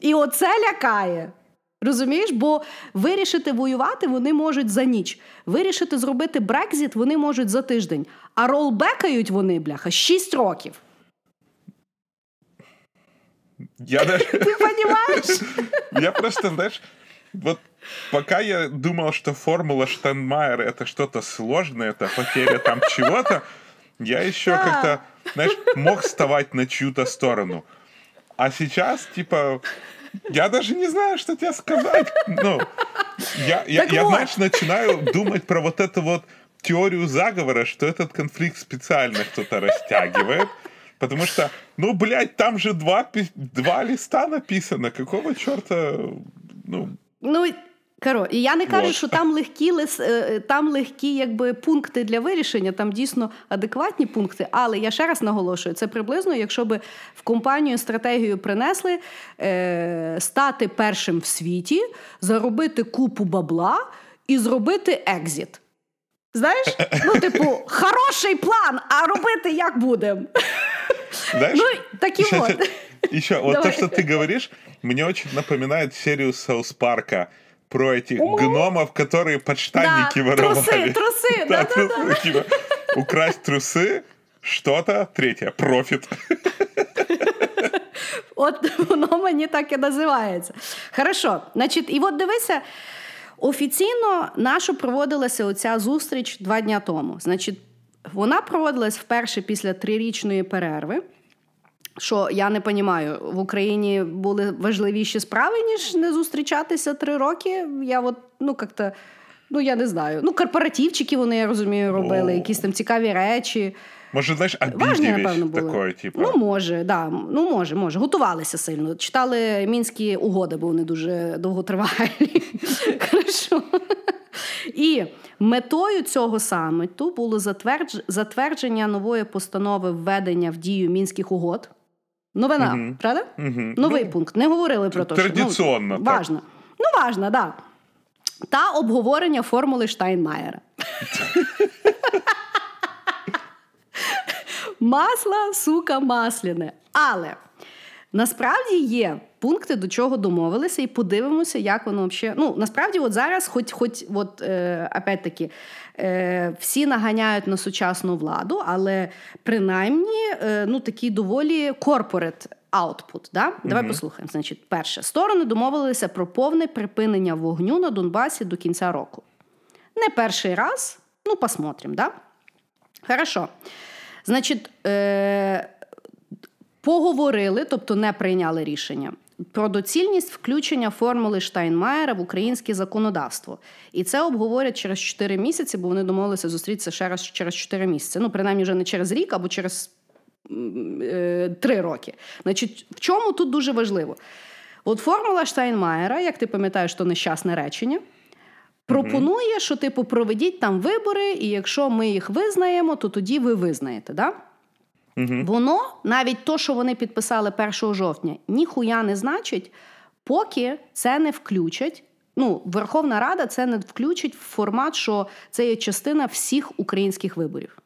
І оце лякає. Розумієш, бо вирішити воювати вони можуть за ніч. Вирішити зробити Брекзіт вони можуть за тиждень. А ролбекають вони, бляха, 6 років. Я даже... Ты понимаешь? Я просто, знаешь, вот пока я думал, что формула Штанмайера это что-то сложное, это потеря там чего-то, я еще да. как-то, знаешь, мог вставать на чью-то сторону. А сейчас, типа, я даже не знаю, что тебе сказать. Ну, я, я, я вот. знаешь, начинаю думать про вот эту вот теорию заговора, что этот конфликт специально кто-то растягивает. Потому что, ну, блядь, там же два, два листа написано. Какого черта, ну... Ну, Каро, і я не кажу, що там легкі е, там легкі якби, пункти для вирішення, там дійсно адекватні пункти. Але я ще раз наголошую, це приблизно, якщо би в компанію стратегію принесли е, стати першим в світі, заробити купу бабла і зробити екзіт. Знаєш? Ну, типу, хороший план, а робити як будемо? Знаешь, ну, так и вот. Еще, вот то, что ты говоришь, мне очень напоминает серию Саус Парка про этих О! гномов, которые подштанники да, воровали. Трусы, трусы, да, да, да. да. Типа, украсть трусы, что-то, третье, профит. От воно мені так і називається. Хорошо, значить, і от дивися, офіційно нашу проводилася оця зустріч два дня тому. Значить, вона проводилась вперше після трирічної перерви. Що я не розумію, в Україні були важливіші справи, ніж не зустрічатися три роки. Я от, ну, як-то, ну я не знаю. Ну, корпоративчики вони, я розумію, робили, О. якісь там цікаві речі. Може, знаєш, Важні, напевно, були. такої, типу. Ну, може, да. Ну, може, може. Готувалися сильно. Читали мінські угоди, бо вони дуже довготривалі. Хорошо. І метою цього саміту було затвердження нової постанови введення в дію мінських угод. Новина, угу. правда? Угу. Новий ну, пункт. Не говорили про те, що традиційно. Ну, важно. Ну, важно, так. Да. Та обговорення формули Штайнмаєра. Масло, сука, масляне. Але насправді є пункти, до чого домовилися, і подивимося, як воно взагалі. Ну, насправді, от зараз, хоч, хоч, от, е, опять-таки, е, всі наганяють на сучасну владу, але принаймні е, ну, такий доволі корпорет output. Да? Давай mm послухаємо. Значить, перше, сторони домовилися про повне припинення вогню на Донбасі до кінця року. Не перший раз, ну, посмотрим, да? Хорошо. Значить, е- поговорили, тобто не прийняли рішення про доцільність включення формули Штайнмаєра в українське законодавство. І це обговорять через 4 місяці, бо вони домовилися зустрітися ще раз через 4 місяці. Ну, принаймні, вже не через рік або через е, 3 роки. Значить, в чому тут дуже важливо? От формула Штайнмаєра, як ти пам'ятаєш, то нещасне речення. Пропонує, що типу проведіть там вибори, і якщо ми їх визнаємо, то тоді ви визнаєте. Да? Угу. Воно навіть то, що вони підписали 1 жовтня, ніхуя не значить, поки це не включать. Ну, Верховна Рада це не включить в формат, що це є частина всіх українських виборів.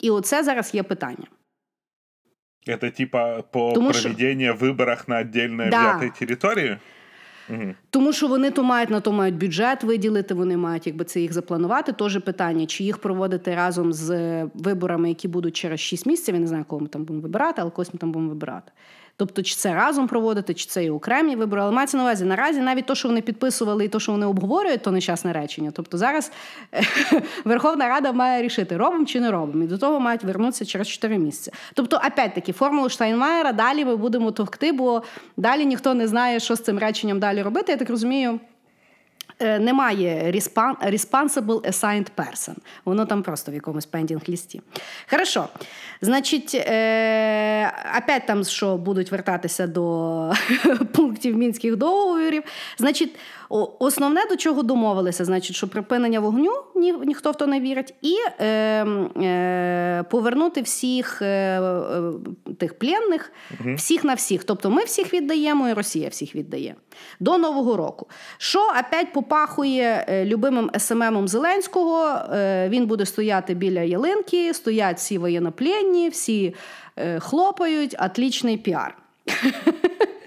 І оце зараз є питання. Це, типа, по Тому проведенню що... виборах на віддільно да. взятій Тому що вони то мають на то мають бюджет виділити, вони мають якби це їх запланувати. Тож питання, чи їх проводити разом з виборами, які будуть через 6 місяців. Я не знаю, кого ми там будемо вибирати, але когось ми там будемо вибирати. Тобто, чи це разом проводити, чи це і окремі вибори. Але мається на увазі наразі навіть то, що вони підписували, і то, що вони обговорюють, то нещасне речення. Тобто зараз Верховна Рада має рішити, робимо чи не робимо. І до того мають вернутися через 4 місяці. Тобто, опять-таки, формулу Штайнмаєра далі ми будемо товкти, бо далі ніхто не знає, що з цим реченням далі робити. Я так розумію. Е, немає responsible assigned person. Воно там просто в якомусь пендінг лісті. Хорошо. Значить, е, опять там, що будуть вертатися до пунктів мінських договорів. Значить, Основне, до чого домовилися, значить, що припинення вогню ні, ніхто в то не вірить, і е, е, повернути всіх е, е, тих пленних, угу. всіх на всіх. Тобто ми всіх віддаємо, і Росія всіх віддає до Нового року. Що опять попахує е, любимим СММом Зеленського? Е, він буде стояти біля ялинки, стоять всі воєнопленні, всі е, хлопають, отлічний піар.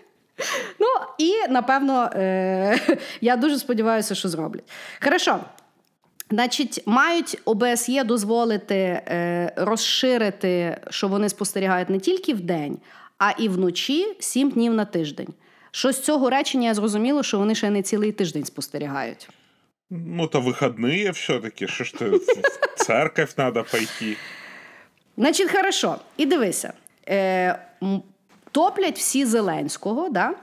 Ну і напевно е- я дуже сподіваюся, що зроблять. Хорошо. Значить, мають ОБСЄ дозволити е, розширити, що вони спостерігають не тільки в день, а і вночі сім днів на тиждень. Що з цього речення я зрозуміло, що вони ще не цілий тиждень спостерігають. Ну, то вихідні все-таки, що ж ти в церковь треба пойти. Значить, хорошо. І дивися. Е, топлять всі Зеленського. да?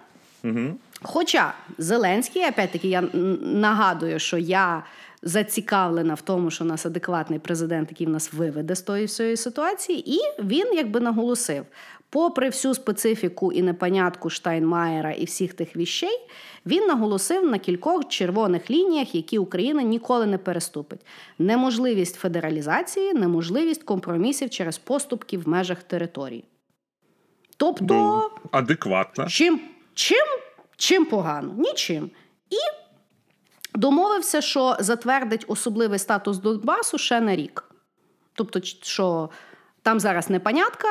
Угу. Хоча Зеленський, опять-таки, я нагадую, що я зацікавлена в тому, що у нас адекватний президент, який в нас виведе з тої всієї ситуації, і він якби наголосив. Попри всю специфіку і непонятку Штайнмаєра і всіх тих віщей, він наголосив на кількох червоних лініях, які Україна ніколи не переступить: неможливість федералізації, неможливість компромісів через поступки в межах території. Тобто ну, адекватно. Чим, чим, чим погано? Нічим. І домовився, що затвердить особливий статус Донбасу ще на рік. Тобто, що там зараз не панятка,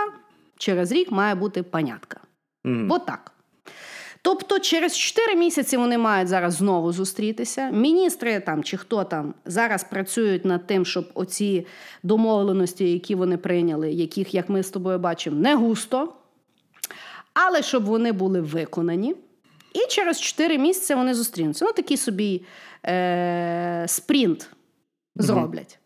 через рік має бути панятка. Mm. Отак. Тобто, через 4 місяці вони мають зараз знову зустрітися. Міністри там чи хто там зараз працюють над тим, щоб оці домовленості, які вони прийняли, яких, як ми з тобою бачимо, не густо але щоб вони були виконані. І через 4 місяці вони зустрінуться. Ну, такий собі е- спринт зроблять.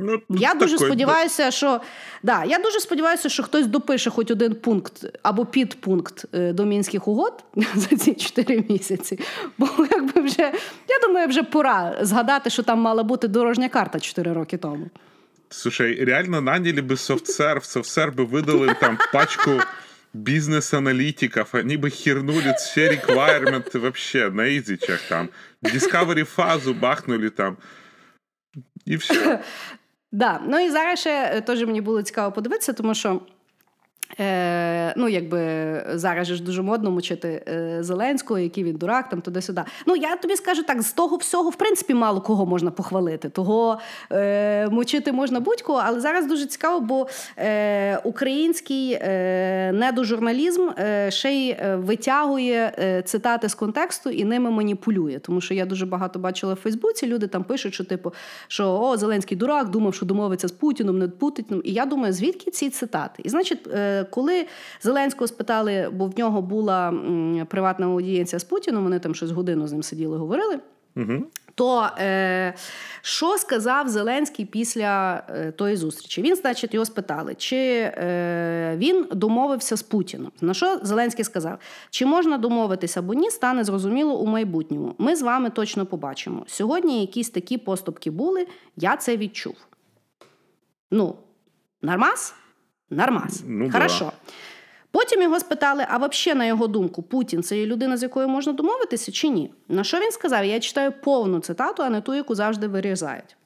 Ну, Я дуже такой, сподіваюся, що да, я дуже сподіваюся, що хтось допише хоч один пункт або підпункт е, до мінських угод за ці 4 місяці. Бо якби вже я думаю, вже пора згадати, що там мала бути дорожня карта 4 роки тому. Слушай, реально наняли би софтсерв, софтсерв би видали там пачку бизнес-аналитиков, они бы хернули все реквайрменты вообще на изичах там. Discovery фазу бахнули там. І все. Да. Ну і зараз ще теж мені було цікаво подивитися, тому що Е, Ну, якби зараз ж дуже модно мучити е, Зеленського, який він дурак, там туди-сюди. Ну, я тобі скажу так: з того всього, в принципі, мало кого можна похвалити. Того е, мучити можна будь-кого, але зараз дуже цікаво, бо е, український е, недожурналізм е, ще й е, витягує е, цитати з контексту і ними маніпулює. Тому що я дуже багато бачила в Фейсбуці, люди там пишуть, що типу, що о, Зеленський дурак, думав, що домовиться з Путіном, не Путіним. І я думаю, звідки ці цитати? І значить. Коли Зеленського спитали, бо в нього була приватна аудієнція з Путіном, вони там щось годину з ним сиділи, говорили. Угу. То е, що сказав Зеленський після е, тої зустрічі? Він, значить, його спитали, чи е, він домовився з Путіном. На що Зеленський сказав: чи можна домовитися або ні, стане зрозуміло у майбутньому. Ми з вами точно побачимо. Сьогодні якісь такі поступки були, я це відчув. Ну, нормас? Нормас. Ну, Хорошо. Да. Потім його спитали: а взагалі, на його думку, Путін це є людина, з якою можна домовитися, чи ні? На що він сказав? Я читаю повну цитату, а не ту, яку завжди вирізають.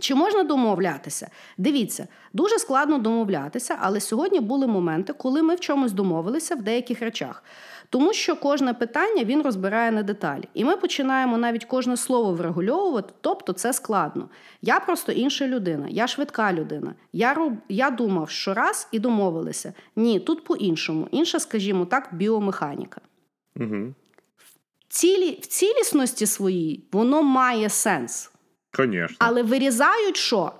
Чи можна домовлятися? Дивіться, дуже складно домовлятися, але сьогодні були моменти, коли ми в чомусь домовилися в деяких речах. Тому що кожне питання він розбирає на деталі. І ми починаємо навіть кожне слово врегульовувати, тобто це складно. Я просто інша людина, я швидка людина. Я роб... я думав, що раз і домовилися. Ні, тут по-іншому. Інша, скажімо так, біомеханіка. Угу. цілі, в цілісності своїй воно має сенс. Конечно. Але вирізають що?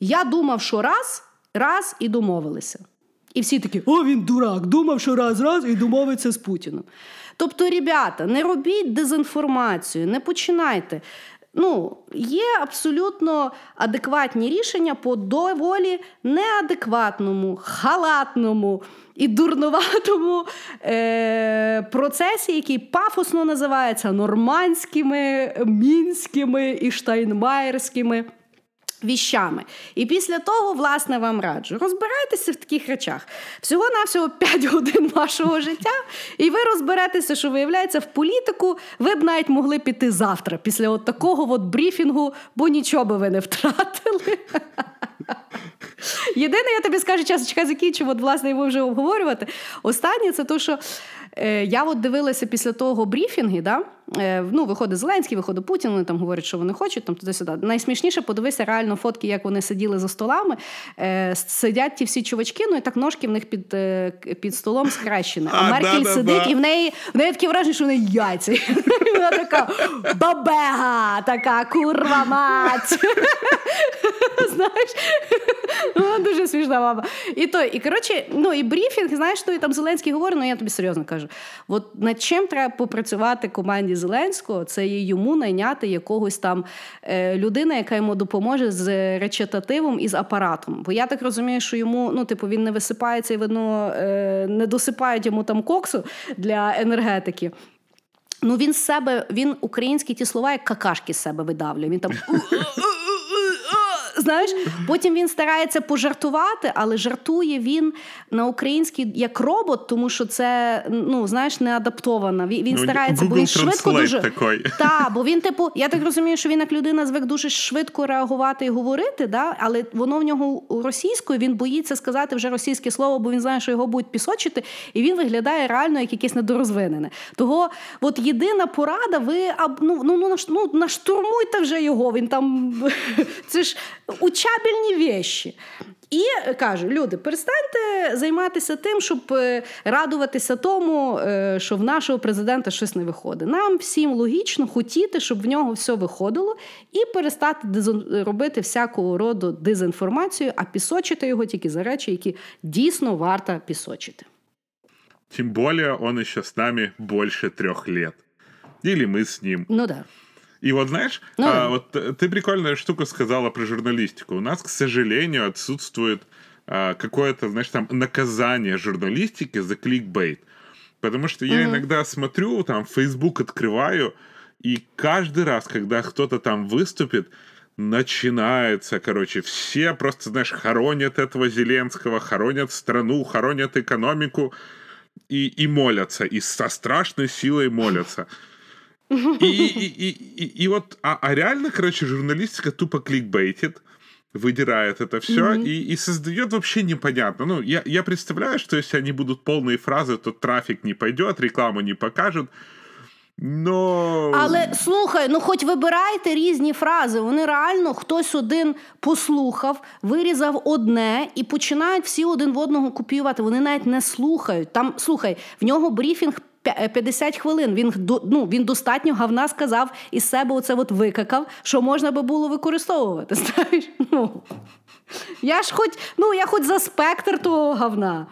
Я думав, що раз, раз і домовилися. І всі такі: о, він дурак, думав, що раз, раз і домовиться з Путіним. Тобто, ребята, не робіть дезінформацію, не починайте. Ну, є абсолютно адекватні рішення по доволі неадекватному, халатному і дурноватому е- процесі, який пафосно називається нормандськими, мінськими і штайнмаєрськими віщами. І після того, власне, вам раджу. Розбирайтеся в таких речах. Всього-навсього 5 годин вашого життя, і ви розберетеся, що виявляється, в політику ви б навіть могли піти завтра, після от такого от брифінгу, бо нічого би ви не втратили. Єдине, я тобі скажу, час чекай закінчив, от, власне, його вже обговорювати. Останнє це то, що е, я от дивилася після того брифінги, да? Е, ну, виходить Зеленський, виходить Путін, вони там говорять, що вони хочуть, там туди-сюди. Найсмішніше подивися реально фотки, як вони сиділи за столами. Е, сидять ті всі чувачки, ну і так ножки в них під е, під столом схрещені. А, А, Меркель да-да-да. сидить, і в неї, в неї таке враження, що в неї яйця. І Вона така бабега, така курва мать. Знаєш, вона дуже смішна мама. І то, і коротше, ну і брифінг, знаєш, то і там Зеленський говорить, ну я тобі серйозно кажу. От над чим треба попрацювати команді Зеленського, це є йому найняти якогось там е, людина, яка йому допоможе з речитативом і з апаратом. Бо я так розумію, що йому, ну, типу, він не висипається і видно, е, не досипають йому там коксу для енергетики. Ну, він з себе, він українські ті слова, як какашки з себе видавлює. Він там. Знаєш, потім він старається пожартувати, але жартує він на українській як робот, тому що це ну знаєш не адаптовано. Він, він Ну, старається, бо він швидко дуже такий. Та, бо він, типу, я так розумію, що він як людина звик дуже швидко реагувати і говорити, да? але воно в нього російською він боїться сказати вже російське слово, бо він знає, що його будуть пісочити, і він виглядає реально як якесь недорозвинене. Того, от єдина порада, ви ну, ну, ну, ну, наштурмуйте вже його. Він там це ж учабельні вещі. І е, кажу, люди, перестаньте займатися тим, щоб е, радуватися тому, е, що в нашого президента щось не виходить. Нам всім логічно хотіти, щоб в нього все виходило, і перестати дезон- робити всякого роду дезінформацію, а пісочити його тільки за речі, які дійсно варто пісочити. Тем более он еще с нами больше трех лет. Или мы с ним. Ну да. И вот знаешь, Ну а, вот ты прикольную штуку сказала про журналистику. У нас, к сожалению, отсутствует а, какое-то, знаешь, там наказание журналистики за кликбейт. Потому что я иногда смотрю, там, Facebook открываю, и каждый раз, когда кто-то там выступит, начинается, короче, все просто, знаешь, хоронят этого Зеленского, хоронят страну, хоронят экономику и, и молятся, и со страшной силой молятся. И, и, и, и, и вот, а, а реально, короче, журналистика тупо кликбейтит, выдирает это все и, и создает вообще непонятно. Ну, я, я представляю, что если они будут полные фразы, то трафик не пойдет, рекламу не покажут. Но... Але слухай, ну хоч вибирайте різні фрази. Вони реально хтось один послухав, вирізав одне і починають всі один в одного копіювати. Вони навіть не слухають. Там слухай, в нього брифінг. пя- 50 хвилин. Він до- ну, він достатньо гавна сказав із себе оце от викакав, що можна би було використовувати. Знаєш? Ну, я ж хоч, ну, я хоч за спектр того гавна.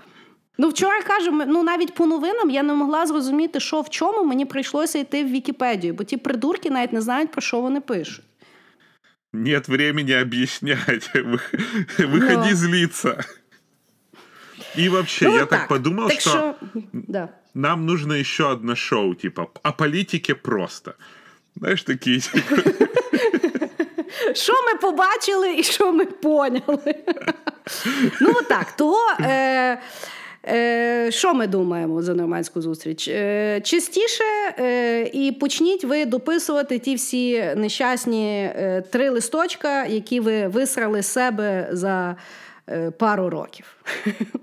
Ну, вчора кажу, ми- ну навіть по новинам я не могла зрозуміти, що в чому мені прийшлося йти в Вікіпедію, бо ті придурки навіть не знають, про що вони пишуть. Нет времени объяснять. Вы- Выходи Да. злиться. И вообще, Ну, я от так, подумал, так что, що... Да. нам нужно еще одно шоу, типа, о политике просто. Знаешь, такие, Що ми побачили і що ми поняли? ну, отак. Того. Е... Е, що ми думаємо за нормандську зустріч? Е, частіше е, і почніть ви дописувати ті всі нещасні е, три листочка, які ви висрали з себе за е, пару років.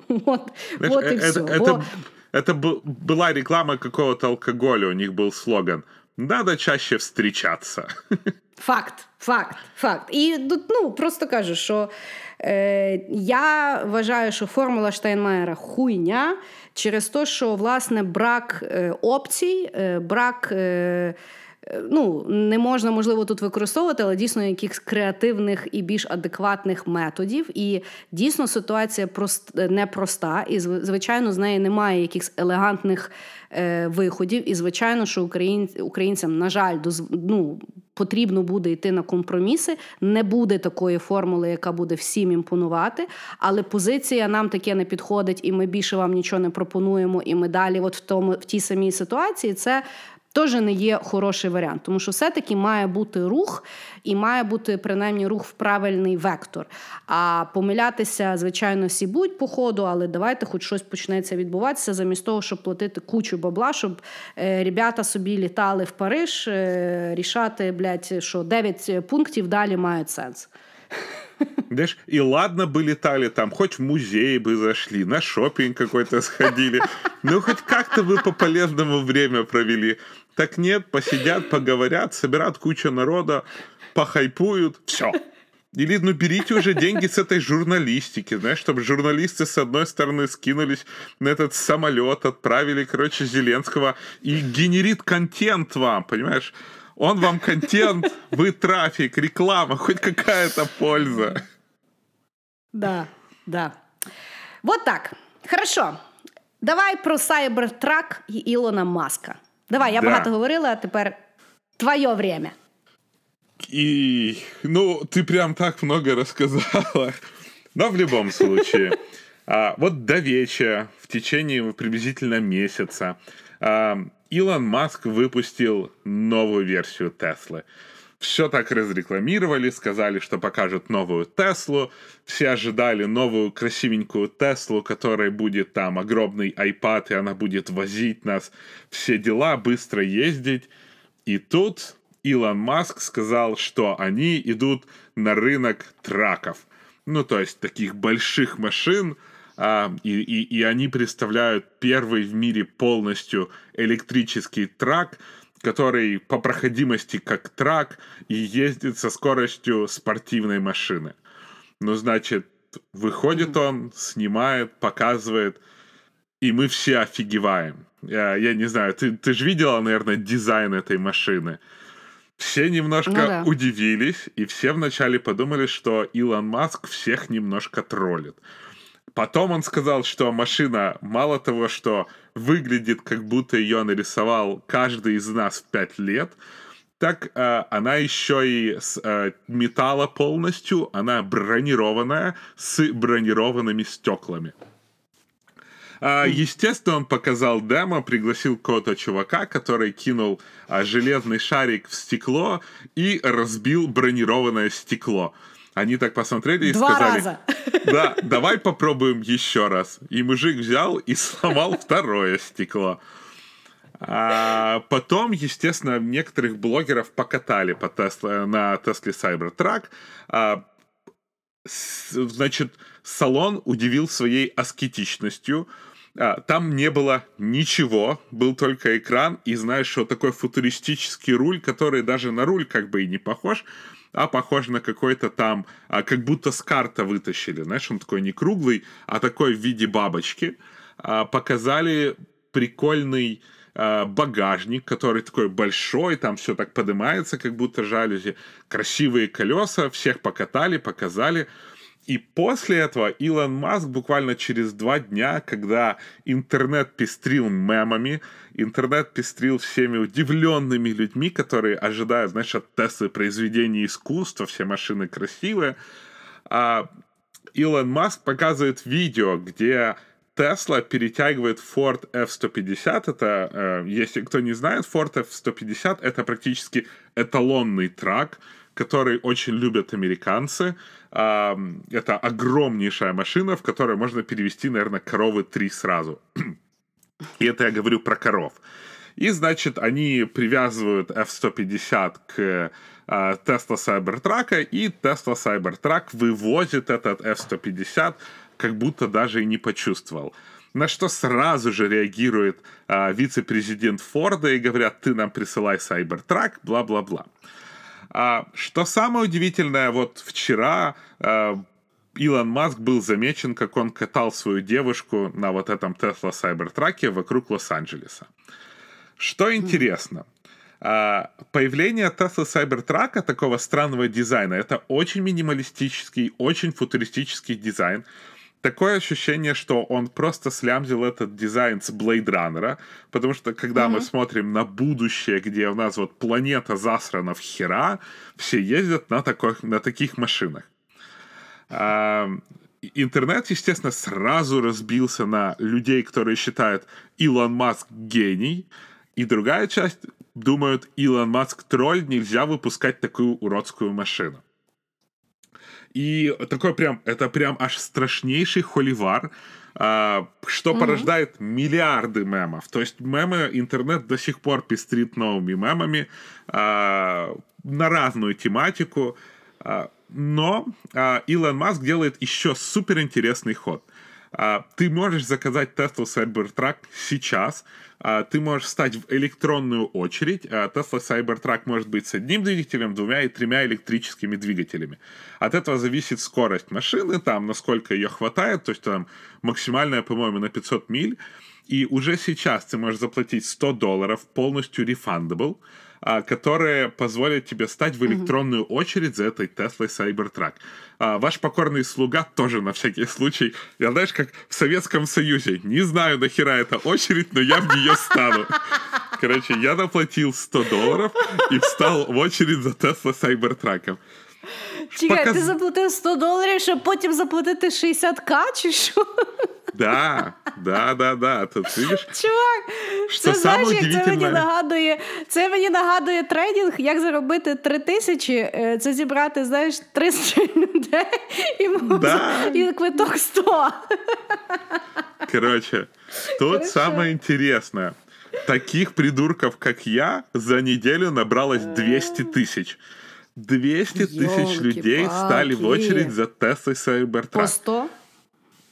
От, знаешь, от і э- все. это, Бо- это, это бу- была реклама какого-то алкоголя, у них был слоган надо чаще встречаться. Факт, факт, факт. І ну, просто кажу, що е, я вважаю, що формула Штайнмаєра хуйня через те, що власне брак е, опцій, е, брак. Е, ну, не можна, можливо, тут використовувати, але дійсно якихось креативних і більш адекватних методів. І дійсно ситуація прост, непроста, і звичайно, з неї немає якихось елегантних е, виходів. І звичайно, що україн, українцям, на жаль, доз, ну, потрібно буде йти на компроміси. Не буде такої формули, яка буде всім імпонувати. Але позиція нам таке не підходить, і ми більше вам нічого не пропонуємо. І ми далі, от в тому в тій самій ситуації, це теж не є хороший варіант, тому що все-таки має бути рух і має бути принаймні рух в правильний вектор. А помилятися, звичайно, всі будуть по ходу, але давайте хоч щось почнеться відбуватися, замість того, щоб платити кучу бабла, щоб е, ребята собі літали в Париж, е, рішати, блядь, що 9 пунктів далі мають сенс. Знаешь, и ладно бы летали там, хоть в музей бы зашли, на шопинг какой-то сходили. Ну, хоть как-то бы по полезному время провели. Так нет, посидят, поговорят, собирают кучу народа, похайпуют, все. Или, ну, берите уже деньги с этой журналистики, знаешь, чтобы журналисты с одной стороны скинулись на этот самолет, отправили, короче, Зеленского и генерит контент вам, понимаешь? Он вам контент, вы трафик, реклама, хоть какая-то польза. Да, да. Вот так. Хорошо. Давай про Cybertruck і Ілона Маска. Давай, я да. багато говорила, а тепер твое время. И, ну, ты прям так много рассказала. Но в любом случае, а, вот до вечера, в течение приблизительно месяца, а, Илон Маск выпустил новую версию Теслы. Все так разрекламировали, сказали, что покажут новую Теслу. Все ожидали новую красивенькую Теслу, которой будет там огромный iPad, и она будет возить нас все дела, быстро ездить. И тут Илон Маск сказал, что они идут на рынок траков. Ну, то есть таких больших машин, а, и, и, и они представляют первый в мире полностью электрический трак, который по проходимости как трак и ездит со скоростью спортивной машины. Ну, значит, выходит он, снимает, показывает, и мы все офигеваем. Я, я не знаю, ты, ты же видела, наверное, дизайн этой машины. Все немножко ну, да. удивились, и все вначале подумали, что Илон Маск всех немножко троллит. Потом он сказал, что машина мало того, что выглядит как будто ее нарисовал каждый из нас в пять лет, так э, она еще и с э, металла полностью, она бронированная с бронированными стеклами. А, естественно, он показал демо, пригласил какого-то чувака, который кинул а, железный шарик в стекло и разбил бронированное стекло. Они так посмотрели и Два сказали... раза. Да, давай попробуем еще раз. И мужик взял и сломал второе стекло. А потом, естественно, некоторых блогеров покатали по Tesla, на Тесле Cybertruck. А, значит, салон удивил своей аскетичностью. А, там не было ничего, был только экран, и знаешь, что такой футуристический руль, который даже на руль как бы и не похож, а похож на какой-то там, а, как будто с карта вытащили, знаешь, он такой не круглый, а такой в виде бабочки. А, показали прикольный а, багажник, который такой большой, там все так поднимается, как будто жалюзи, красивые колеса, всех покатали, показали. И после этого Илон Маск буквально через два дня, когда интернет пестрил мемами, интернет пестрил всеми удивленными людьми, которые ожидают, знаешь, от Теслы произведения искусства, все машины красивые, а Илон Маск показывает видео, где Тесла перетягивает Ford F-150. Это, э, если кто не знает, Ford F-150 это практически эталонный трак, который очень любят американцы. Это огромнейшая машина, в которой можно перевести, наверное, коровы три сразу. И это я говорю про коров. И, значит, они привязывают F-150 к Tesla Cybertruck, и Tesla Cybertruck вывозит этот F-150 как будто даже и не почувствовал. На что сразу же реагирует а, вице-президент Форда и говорят, ты нам присылай Cybertruck, бла-бла-бла. А, что самое удивительное, вот вчера а, Илон Маск был замечен, как он катал свою девушку на вот этом Tesla Cybertruck вокруг Лос-Анджелеса. Что интересно, а, появление Tesla Cybertruck такого странного дизайна, это очень минималистический, очень футуристический дизайн. Такое ощущение, что он просто слямзил этот дизайн с Blade Runner, потому что когда mm-hmm. мы смотрим на будущее, где у нас вот планета засрана в хера, все ездят на, такой, на таких машинах. А, интернет, естественно, сразу разбился на людей, которые считают Илон Маск гений, и другая часть думают, Илон Маск тролль, нельзя выпускать такую уродскую машину. И такой прям, это прям аж страшнейший холивар, а, что угу. порождает миллиарды мемов. То есть мемы, интернет до сих пор пестрит новыми мемами а, на разную тематику. А, но а, Илон Маск делает еще суперинтересный ход. А, ты можешь заказать Tesla Cybertruck сейчас, а, ты можешь встать в электронную очередь. А, Tesla Cybertruck может быть с одним двигателем, двумя и тремя электрическими двигателями. От этого зависит скорость машины, там, насколько ее хватает, то есть там максимальная, по-моему, на 500 миль. И уже сейчас ты можешь заплатить 100 долларов, полностью refundable, которые позволят тебе стать в электронную очередь за этой Tesla Cybertruck. А, ваш покорный слуга тоже на всякий случай. Я знаешь, как в Советском Союзе. Не знаю, нахера эта очередь, но я в нее стану. Короче, я заплатил 100 долларов и встал в очередь за Tesla Cybertruck. Чекай, Показ... ти заплатив 100 доларів, щоб потім заплатити 60к, чи що? Да, да, да, да. Тут видиш? Чувак, що це знаєш, як це мені нагадує. Це мені нагадує трейдинг, як заробити 3 тисячі, е, це зібрати, знаєш, 300 людей і, да. і квиток 100. Короче, тут Хорошо. самое интересное. Таких придурков, как я, за неделю набралось 200 тысяч. 200 тысяч людей стали в очередь за Tesla Cybertruck. По 100?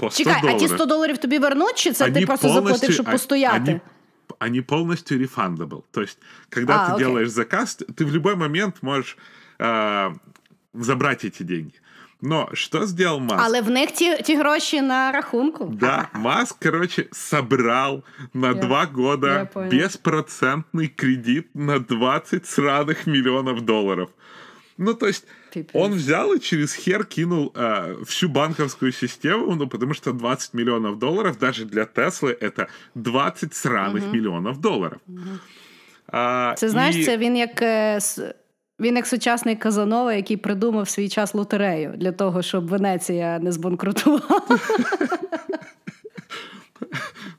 По 100 Чекай, долларов. а ті 100 доларів тобі вернуть, чи це они ти просто заплатив, щоб постояти? Они, они полностью refundable. То есть, когда а, ты окей. делаешь заказ, ты в любой момент можешь э, забрать эти деньги. Но что сделал Маск? Але в них ті, ті гроші на рахунку. Да, Маск, короче, собрал на Я, два года беспроцентный кредит на 20 сраных миллионов долларов. Ну, то есть Пипец. он взял и через хер кинул э, всю банковскую систему, ну, потому что 20 миллионов долларов даже для Теслы это 20 сраних угу. мільйонів доларів. Угу. А, Це знаєш, і... це він як. Він як сучасний Казанова, який придумав свій час лотерею для того, щоб Венеція не збанкрутувала.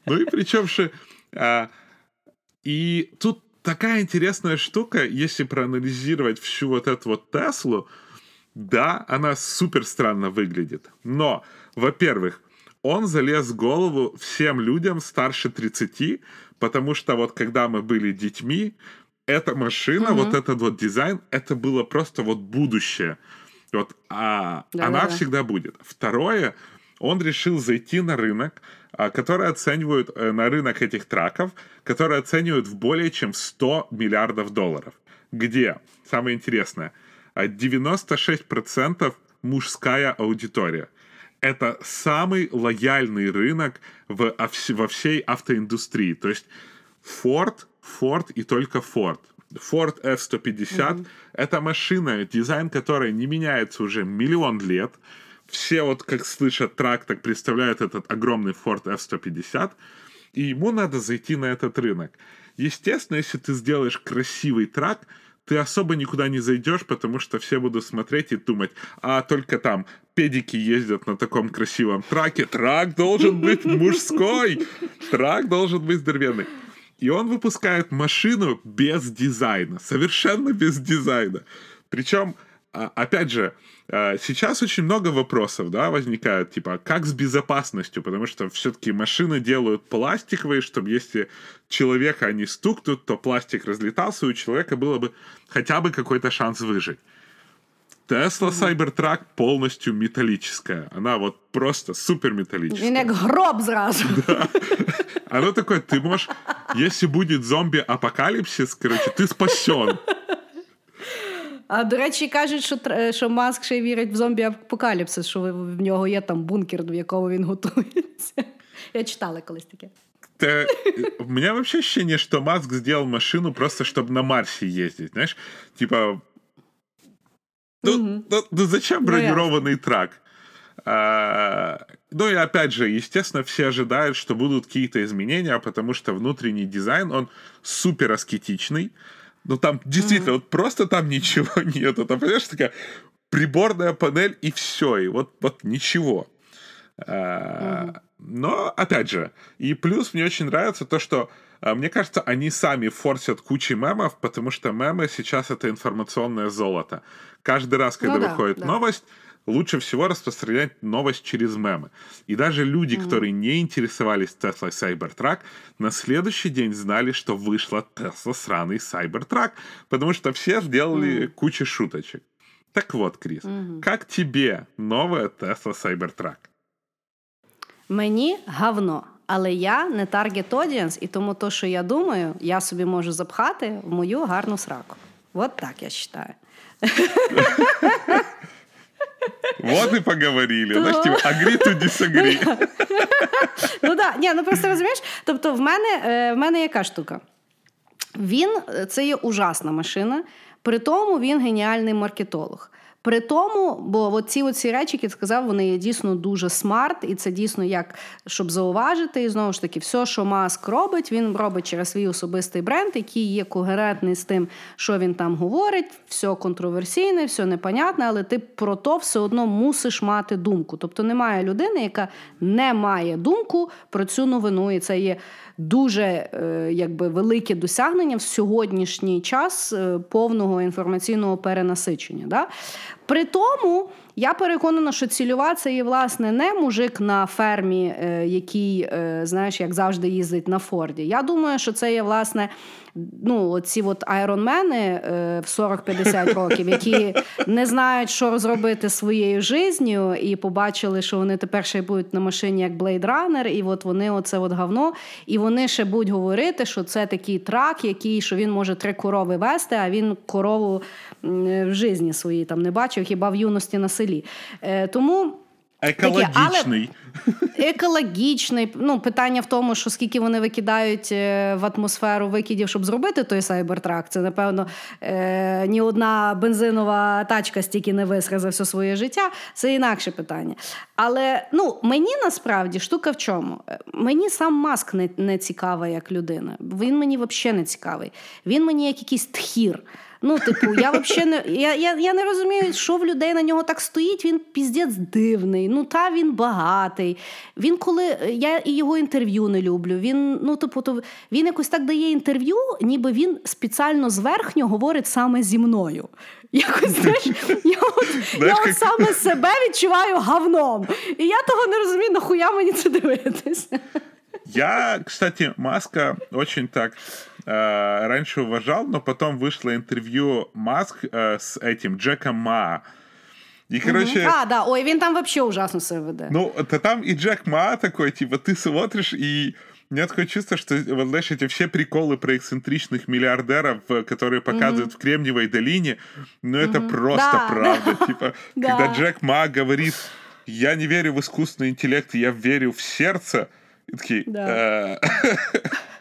Ну і причем же. А, и тут такая интересная штука, если проанализировать всю вот эту вот Теслу, да, она супер странно выглядит. Но, во-первых, он залез в голову всем людям старше 30, потому что вот когда мы были детьми, эта машина, угу. вот этот вот дизайн, это было просто вот будущее. Вот, а да, она да, всегда будет. Второе, он решил зайти на рынок, а, который оценивают э, на рынок этих траков, которые оценивают в более чем 100 миллиардов долларов. Где, самое интересное, 96% мужская аудитория. Это самый лояльный рынок в, во всей автоиндустрии. То есть Ford, Ford и только Ford. Ford F-150 mm-hmm. это машина, дизайн которой не меняется уже миллион лет все вот как слышат трак, так представляют этот огромный Ford F-150, и ему надо зайти на этот рынок. Естественно, если ты сделаешь красивый трак, ты особо никуда не зайдешь, потому что все будут смотреть и думать, а только там педики ездят на таком красивом траке, трак должен быть мужской, трак должен быть здоровенный. И он выпускает машину без дизайна, совершенно без дизайна. Причем, опять же, а, сейчас очень много вопросов, да, возникают, типа, как с безопасностью, потому что все-таки машины делают пластиковые, чтобы если человека они стукнут, то пластик разлетался, и у человека было бы хотя бы какой-то шанс выжить. Тесла Cybertruck полностью металлическая. Она вот просто супер металлическая. Як гроб зразу. Оно такое, ты можешь, если будет зомби-апокалипсис, короче, ты спасен. А до речі, кажуть, що, тр- що Маск ще й вірить в зомбі-апокаліпсис, що в нього є там бункер, в якому він готується. Я читала колись таке. Та- у меня вообще ощущение, что Маск сделал машину просто, чтобы на Марсе ездить, знаешь? Типа, ну, ну, ну зачем Ну, ясно. бронированный трак? А, ну и опять же, естественно, все ожидают, что будут какие-то изменения, потому что внутренний дизайн, он супер аскетичный. Ну там действительно, вот просто там ничего нету. Там, понимаешь, такая приборная панель и все, и вот, вот ничего. А, Но, опять же, и плюс мне очень нравится то, что а, мне кажется, они сами форсят кучей мемов, потому что мемы сейчас это информационное золото. Каждый раз, когда Ну да, выходит да. новость, лучше всего распространять новость через мемы. И даже люди, которые не интересовались Tesla Cybertruck, на следующий день знали, что вышла Tesla сраный Cybertruck, потому что все сделали кучу шуточек. Так вот, Крис, как тебе новая Tesla Cybertruck? Мені гавно. Але я не target audience, і тому то, що я думаю, я собі можу запхати в мою гарну сраку. От так я вважаю. Вот и поговорили. Знаешь, типа, agree to disagree. Ну так, ні, ну просто розумієш. Тобто, в мене, е, в мене яка штука? Він е, це є ужасна машина, при тому він геніальний маркетолог. При тому, бо от ці оці речі, які сказав, вони є дійсно дуже смарт, і це дійсно як щоб зауважити. І знову ж таки, все, що Маск робить, він робить через свій особистий бренд, який є когерентний з тим, що він там говорить. Все контроверсійне, все непонятне, але ти про то все одно мусиш мати думку. Тобто немає людини, яка не має думку про цю новину, і це є дуже е, якби велике досягнення в сьогоднішній час е, повного інформаційного перенасичення. Да? При тому я переконана, що цільова це є власне не мужик на фермі, е, який, знаєш, як завжди їздить на Форді. Я думаю, що це є власне. Ну, оці от айронмени е, в 40-50 років, які не знають, що зробити своєю життю, і побачили, що вони тепер ще будуть на машині як Blade Runner, і от вони оце от говно. І вони ще будуть говорити, що це такий трак, який що він може три корови вести, а він корову в житті своїй там не бачив, хіба в юності на селі. Е, тому. Екологічний. Екологічний. Ну, питання в тому, що скільки вони викидають е, в атмосферу викидів, щоб зробити той сайбертрак. Це, напевно, е, ні одна бензинова тачка стільки не висре за все своє життя. Це інакше питання. Але ну, мені насправді штука в чому? Е, Мені сам Маск не, не цікавий як людина. Він мені взагалі не цікавий. Він мені як якийсь тхір. Ну, типу, я взагалі не я, я, я не розумію, що в людей на нього так стоїть. Він піздець дивний. Ну та він багатий. Він коли я і його інтерв'ю не люблю. Він ну, типу, то він якось так дає інтерв'ю, ніби він спеціально зверхньо говорить саме зі мною. Якось знаєш, я от, я от саме себе відчуваю говном. І я того не розумію, нахуя мені це дивитися. Я, кстати, Маска очень так раньше уважал, но потом вышло интервью Маск э, с этим Джеком Ма. И, короче, А, да, ой, він там взагалі ужасно себе веде. ну, это там и Джек Ма такой, типа, ты смотришь, и у меня такое чувство, что, вот, знаешь, эти все приколы про эксцентричных миллиардеров, э, которые показывают в Кремниевой долине, ну, это просто Да, правда. Типа, Да. когда Джек Ма говорит, я не верю в искусственный интеллект, я верю в сердце, и такие, Да.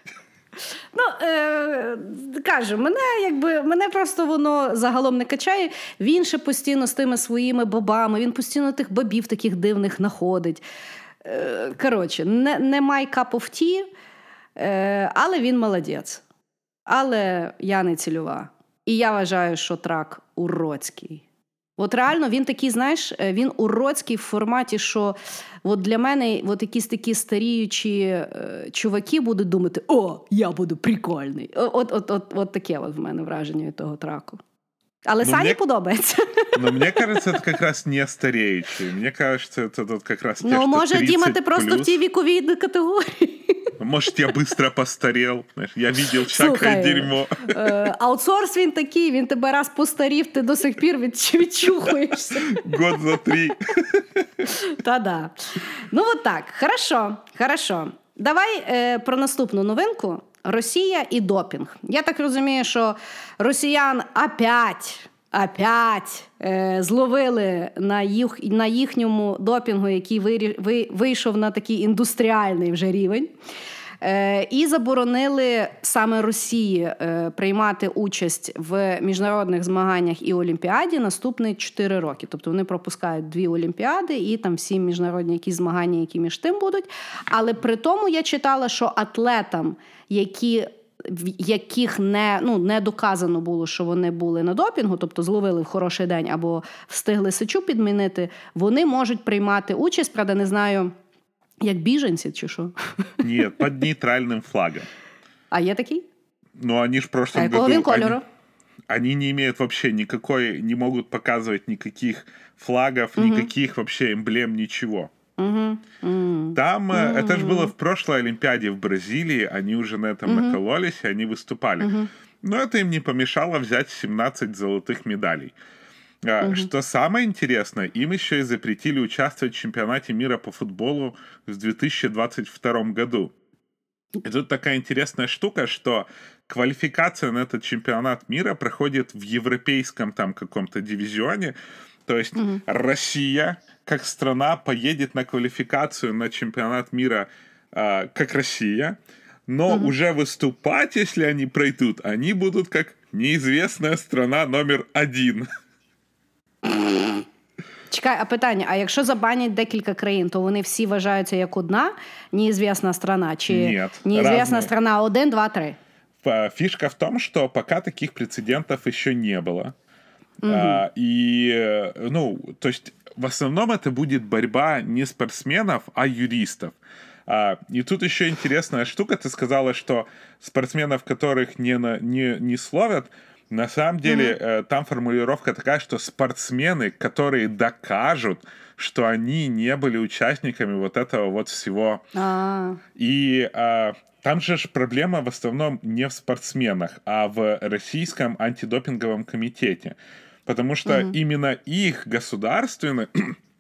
«Э, Ну, е, кажу, мене якби мене просто воно загалом не качає. Він ще постійно з тими своїми бабами, він постійно тих бабів таких дивних знаходить. Е, коротше, не, не cup of е, але він молодець. Але я не цільова. І я вважаю, що трак уродський. От реально він такий, знаєш, е, він уродський в форматі, що от для мене от якісь такі старіючі е, чуваки будуть думати: о, я буду прикольний. От, от, от, от таке от в мене враження від того траку. Але Ну, Сані мені- подобається. Но мне кажется, это как раз не стареющие. Мне кажется, это тут как раз те, ну, что може, Діма, 30 ти просто в плюс. тій віковій категорії. Может, я быстро постарел. Знаешь, я видел всякое Слухай, дерьмо. Е, аутсорс він такий, він тебе раз постарів, ти до сих пір від, відчухуєшся. Год за три. Та-да. Ну, от так. Хорошо, хорошо. Давай е, про наступну новинку: Росія і допінг. Я так розумію, що росіян опять. Опять е, зловили на їх, на їхньому допінгу, який вийшов на такий індустріальний вже рівень. Е, і заборонили саме Росії е, приймати участь в міжнародних змаганнях і Олімпіаді наступні 4 роки. Тобто вони пропускають дві Олімпіади і там всі міжнародні якісь змагання, які між тим будуть. Але при тому я читала, що атлетам, які в яких не ну не доказано було, що вони були на допінгу, тобто зловили в хороший день або встигли сечу підмінити, вони можуть приймати участь, правда, не знаю. Як біженці, чи що? Нет, под нейтральным флагом. А є такий? Но они ж в А прошлом якого году... він кольору? Они, они не имеют вообще никакой... Не могут показывать никаких флагов, никаких вообще эмблем, ничего. Угу. М. Там э, это же было в прошлой Олимпиаде в Бразилии, они уже на этом накололись, и они выступали. Но это им не помешало взять 17 золотых медалей. А, Что самое интересное, им еще и запретили участвовать в чемпионате мира по футболу в 2022 году. И тут такая интересная штука, что квалификация на этот чемпионат мира проходит в европейском там каком-то дивизионе. То есть Россия, как страна, поедет на квалификацию на чемпионат мира а, как Россия, но уже выступать, если они пройдут, они будут как неизвестная страна номер один. Чекай, а питання: а якщо забанять декілька країн, то вони всі вважаються як одна неізвісна страна? Чи Ні, неізвісна разні. страна один, два, три? Ф- Фишка в том, что пока таких прецедентов еще не было. А, и, э, ну, то есть в основном это будет борьба не спортсменов, а юристов. А, и тут еще интересная штука. Ты сказала, что спортсменов, которых не, на- не, не словят, на самом деле э, там формулировка такая, что спортсмены, которые докажут, что они не были участниками вот этого вот всего. А, и а, там же проблема в основном не в спортсменах, а в российском антидопинговом комитете. Потому что именно их государственный,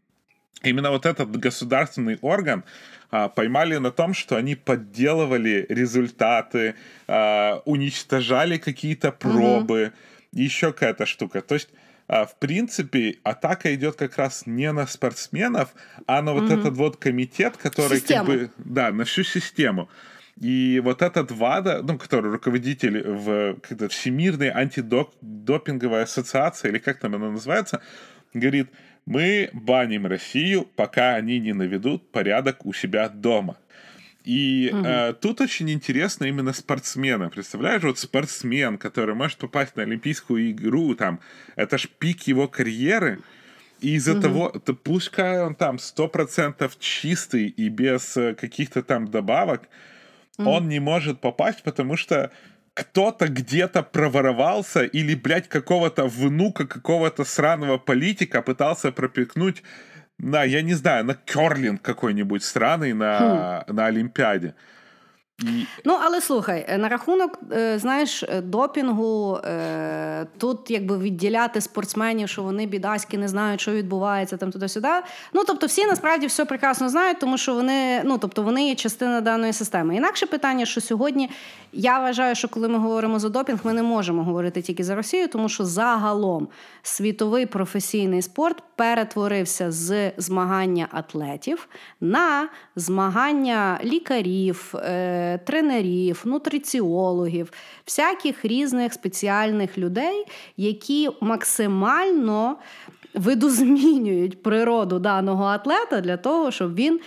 именно вот этот государственный орган а, поймали на том, что они подделывали результаты, а, уничтожали какие-то пробы, еще какая-то штука. То есть а, в принципе, атака идет как раз не на спортсменов, а на вот этот вот комитет, который Систему. как бы, да, на всю систему. И вот этот ВАДА, ну, который руководитель в Всемирной антидопинговой ассоциации, или как там она называется, говорит, мы баним Россию, пока они не наведут порядок у себя дома. И э, тут очень интересно именно спортсмена. Представляешь, вот спортсмен, который может попасть на Олимпийскую игру, там, это ж пик его карьеры. И из-за того, то пускай он там 100% чистый и без э, каких-то там добавок, он не может попасть, потому что кто-то где-то проворовался или, блядь, какого-то внука какого-то сраного политика пытался пропекнуть на, я не знаю, на керлинг какой-нибудь странный на, на Олимпиаде. Ну, але слухай, е, на рахунок, е, знаєш, е, допінгу, тут якби відділяти спортсменів, що вони бідаськи не знають, що відбувається там туди-сюди. Ну, тобто, всі насправді все прекрасно знають, тому що вони, ну, тобто, вони є частина даної системи. Інакше питання, що сьогодні я вважаю, що коли ми говоримо за допінг, ми не можемо говорити тільки за Росію, тому що загалом світовий професійний спорт перетворився з змагання атлетів на змагання лікарів, тренерів, нутриціологів, всяких різних спеціальних людей, які максимально видозмінюють природу даного атлета для того, щоб він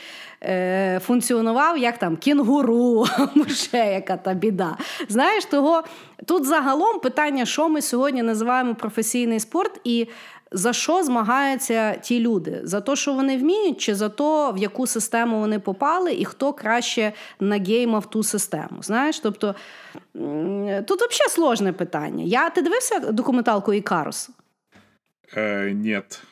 е, функціонував як там кінгуру, ще яка та біда. Знаєш, того тут загалом питання, що ми сьогодні називаємо професійний спорт, і за що змагаються ті люди? За те, що вони вміють, чи за те, в яку систему вони попали, і хто краще нагеймав ту систему? Знаєш, тобто тут взагалі сложне питання. Я ти дивився документалку Ікарус? э, нет.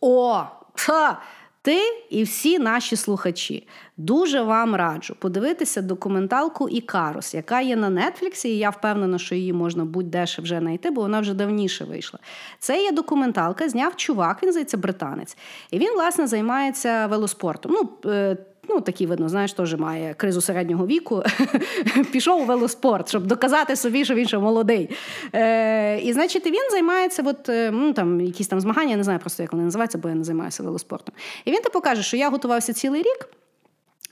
О! Ха! Ти і всі наші слухачі дуже вам раджу подивитися документалку Ікарус, яка є на Нетфліксі, і я впевнена, що її можна будь-деше вже знайти, бо вона вже давніше вийшла. Це є документалка, зняв чувак, він здається, британець. І він, власне, займається велоспортом. Ну, е, Ну, такий, видно, знаєш, теж має кризу середнього віку. Пішов у велоспорт, щоб доказати собі, що він ще молодий. Е, І, значить, він займається, от, е, ну, там, якісь там змагання, я не знаю просто, як вони називаються, бо я не займаюся велоспортом. І він типу каже, що я готувався цілий рік.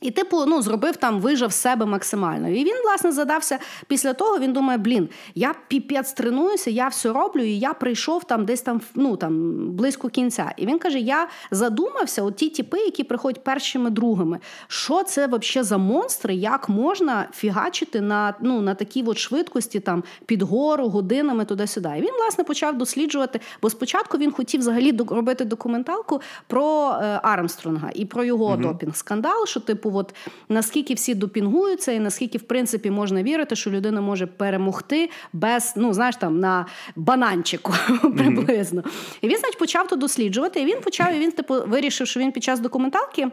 І, типу, ну, зробив там, вижав себе максимально. І він, власне, задався після того, він думає, блін, я піпець тренуюся, я все роблю, і я прийшов там десь там ну, там, близько кінця. І він каже: я задумався, от ті типи, які приходять першими другими, що це взагалі за монстри, як можна фігачити на ну, на такій от швидкості там, під гору, годинами туди-сюди. І він, власне, почав досліджувати, бо спочатку він хотів взагалі робити документалку про е, Армстронга і про його угу. допінг-скандал, що, типу, от наскільки всі допінгуються, і наскільки в принципі можна вірити, що людина може перемогти без, ну знаєш, там на бананчику приблизно. І він, значить, почав то досліджувати. І він почав, і він типу вирішив, що він під час документалки.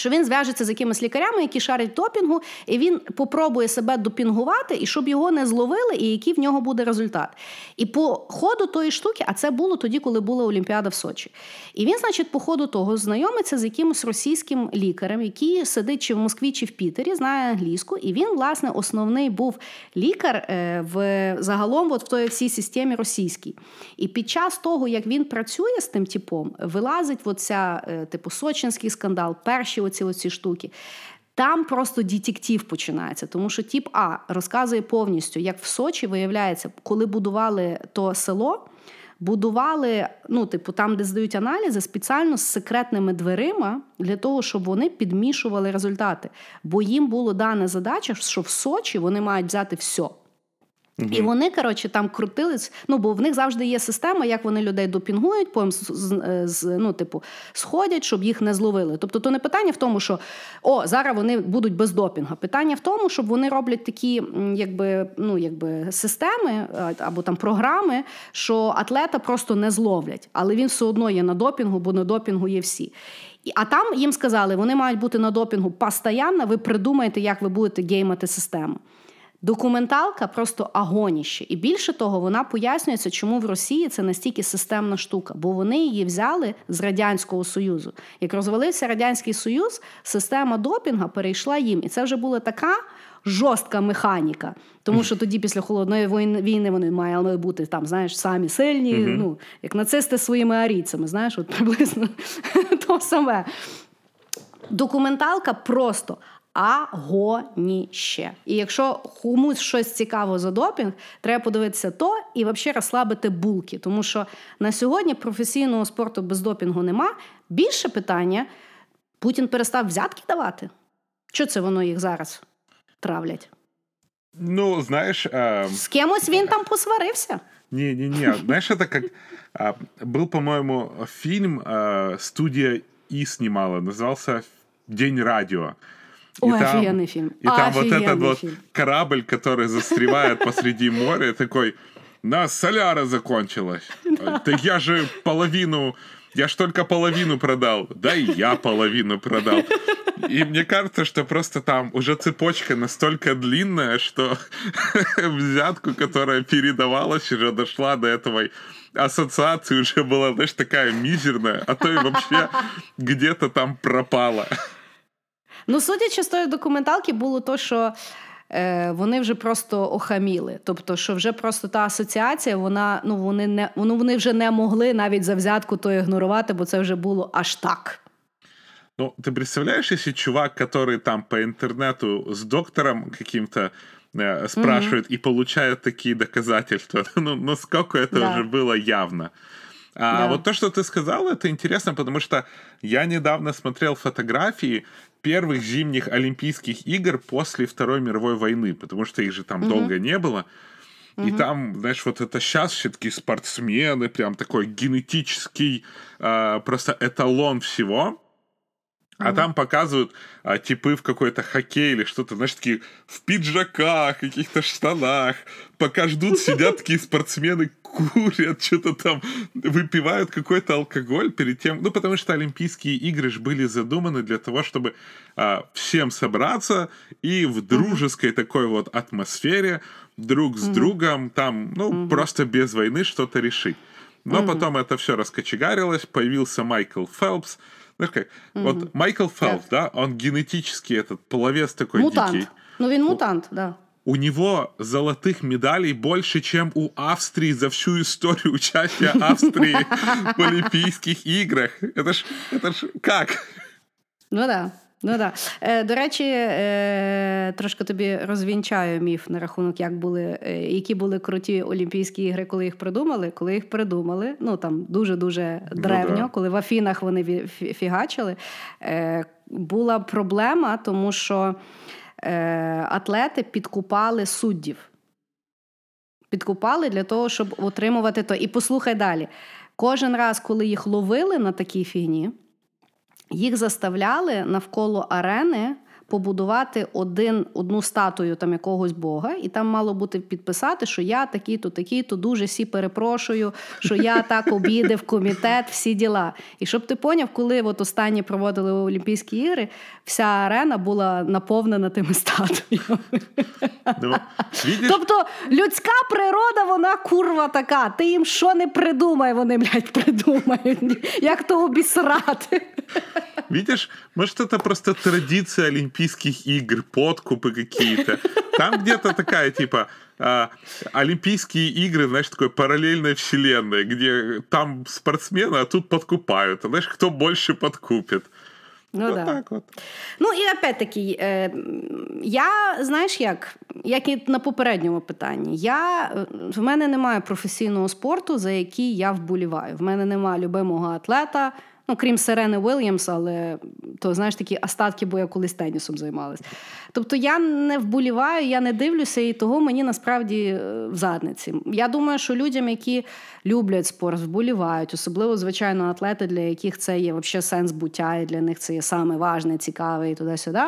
Що він зв'яжеться з якимись лікарями, які шарять допінгу, і він попробує себе допінгувати, і щоб його не зловили, і який в нього буде результат. І по ходу тої штуки, а це було тоді, коли була Олімпіада в Сочі. І він, значить, по ходу того знайомиться з якимось російським лікарем, який сидить чи в Москві, чи в Пітері, знає англійську. І він, власне, основний був лікар е, в загалом, от в той всій системі російській. І під час того, як він працює з тим типом, вилазить оця, е, типу, сочинський скандал, перші оці оці штуки. Там просто детектив починається, тому що тіп А розказує повністю, як в Сочі виявляється, коли будували то село, будували, ну, типу, там, де здають аналізи, спеціально з секретними дверима для того, щоб вони підмішували результати. Бо їм було дана задача, що в Сочі вони мають взяти все. Угу. І вони, коротше, там крутились. Ну, бо в них завжди є система, як вони людей допінгують, потім ну, типу, сходять, щоб їх не зловили. Тобто, то не питання в тому, що о, зараз вони будуть без допінга. Питання в тому, щоб вони роблять такі, якби, ну, якби системи або там програми, що атлета просто не зловлять, але він все одно є на допінгу, бо на допінгу є всі. А там їм сказали, вони мають бути на допінгу постійно, ви придумаєте, як ви будете геймати систему. Документалка просто агоніще. І більше того, вона пояснюється, чому в Росії це настільки системна штука, бо вони її взяли з Радянського Союзу. Як розвалився Радянський Союз, система допінга перейшла їм. І це вже була така жорстка механіка. Тому що тоді, після холодної війни, вони мали бути там, знаєш, самі сильні, uh-huh. ну, як нацисти своїми арійцями, знаєш, от приблизно то саме. Документалка просто агоніще. І якщо комусь щось цікаво за допінг, треба подивитися то і взагалі розслабити булки. Тому що на сьогодні професійного спорту без допінгу нема. Більше питання: Путін перестав взятки давати? Що це воно їх зараз травлять? Ну, знаєш... А... З кимось він там посварився. Не-не-не, знаешь, это как... А, был, по-моему, фильм, а, студия И снимала, назывался «День радио». И Ой, там, офигенный фильм. И там вот этот фильм. вот корабль, который застревает посреди моря, такой, на соляра закончилась. Так я же половину, я ж только половину продал. Да и я половину продал. И мне кажется, что просто там уже цепочка настолько длинная, что взятку, которая передавалась, уже дошла до этого ассоциации, уже была, знаешь, такая мизерная, а то и вообще где-то там пропала. Ну, судячи з тої документалки, було то, що е, вони вже просто охаміли. Тобто, що вже просто та асоціація, вона ну вони не ну, вони вже не могли навіть за взятку то ігнорувати, бо це вже було аж так. Ну, ты представляешь, если чувак, который там по интернету с доктором каким-то э, спрашивает mm-hmm. и получает такие доказательства, ну, насколько это да. уже было явно. А да. вот то, что ты сказал, это интересно, потому что я недавно смотрел фотографии первых зимних Олимпийских игр после Второй мировой войны, потому что их же там угу. долго не было. Угу. И там, знаешь, вот это сейчас все таки спортсмены, прям такой генетический э, просто эталон всего. А там показывают а, типы в какой-то хоккей или что-то, знаешь, такие в пиджаках, каких-то штанах. Пока ждут, сидят такие спортсмены курят, что-то там выпивают какой-то алкоголь перед тем, ну, потому что Олимпийские игры же были задуманы для того, чтобы а, всем собраться и в дружеской такой вот атмосфере друг с другом там, ну, просто без войны что-то решить. Но потом это все раскочегарилось, появился Майкл Фелпс, знаешь как, вот Майкл Фелпс, да, он генетически этот половец такой Мутант. дикий. Ну він мутант, да. У него золотых медалей больше, чем у Австрии за всю историю участия Австрии в Олимпийских играх. Это ж, это ж как? Ну да. Ну да. Е, до речі, е, трошки тобі розвінчаю міф на рахунок, як були, е, які були круті Олімпійські ігри, коли їх придумали. Коли їх придумали, ну там дуже-дуже древньо, да. коли в Афінах вони ві- фі- фігачили, е, була проблема, тому що е, атлети підкупали суддів. Підкупали для того, щоб отримувати то. І послухай далі. Кожен раз, коли їх ловили на такій фігні, їх заставляли навколо арени побудувати один, одну статую там якогось бога, і там мало бути підписати, що я такий-то, такий-то, дуже сі перепрошую, що я так обідав комітет, всі діла. І щоб ти поняв, коли от останні проводили Олімпійські ігри, вся арена була наповнена тими статуями. Ну, Тобто людська природа, вона курва така. Ти їм що не придумай, вони, блядь, придумають. Як то обісрати. видишь, может, это просто традиция Олимпийских игр, подкупы какие-то. Там где-то такая, типа, а, Олимпийские игры, знаешь, такой параллельной вселенной, где там спортсмены, а тут подкупают. А знаешь, кто больше подкупит? Ну, вот да. так вот. Ну і опять-таки, е, я знаєш як, як і на попередньому питанні, я, е, в мене немає професійного спорту, за який я вболіваю. В мене немає любимого атлета. Ну, крім Сирени Уільямс, але то знаєш такі остатки, бо я колись тенісом займалась. Тобто я не вболіваю, я не дивлюся, і того мені насправді е, в задниці. Я думаю, що людям, які люблять спорт, вболівають, особливо, звичайно, атлети, для яких це є взагалі сенс буття, і для них це є саме важне, цікаве і туди-сюди.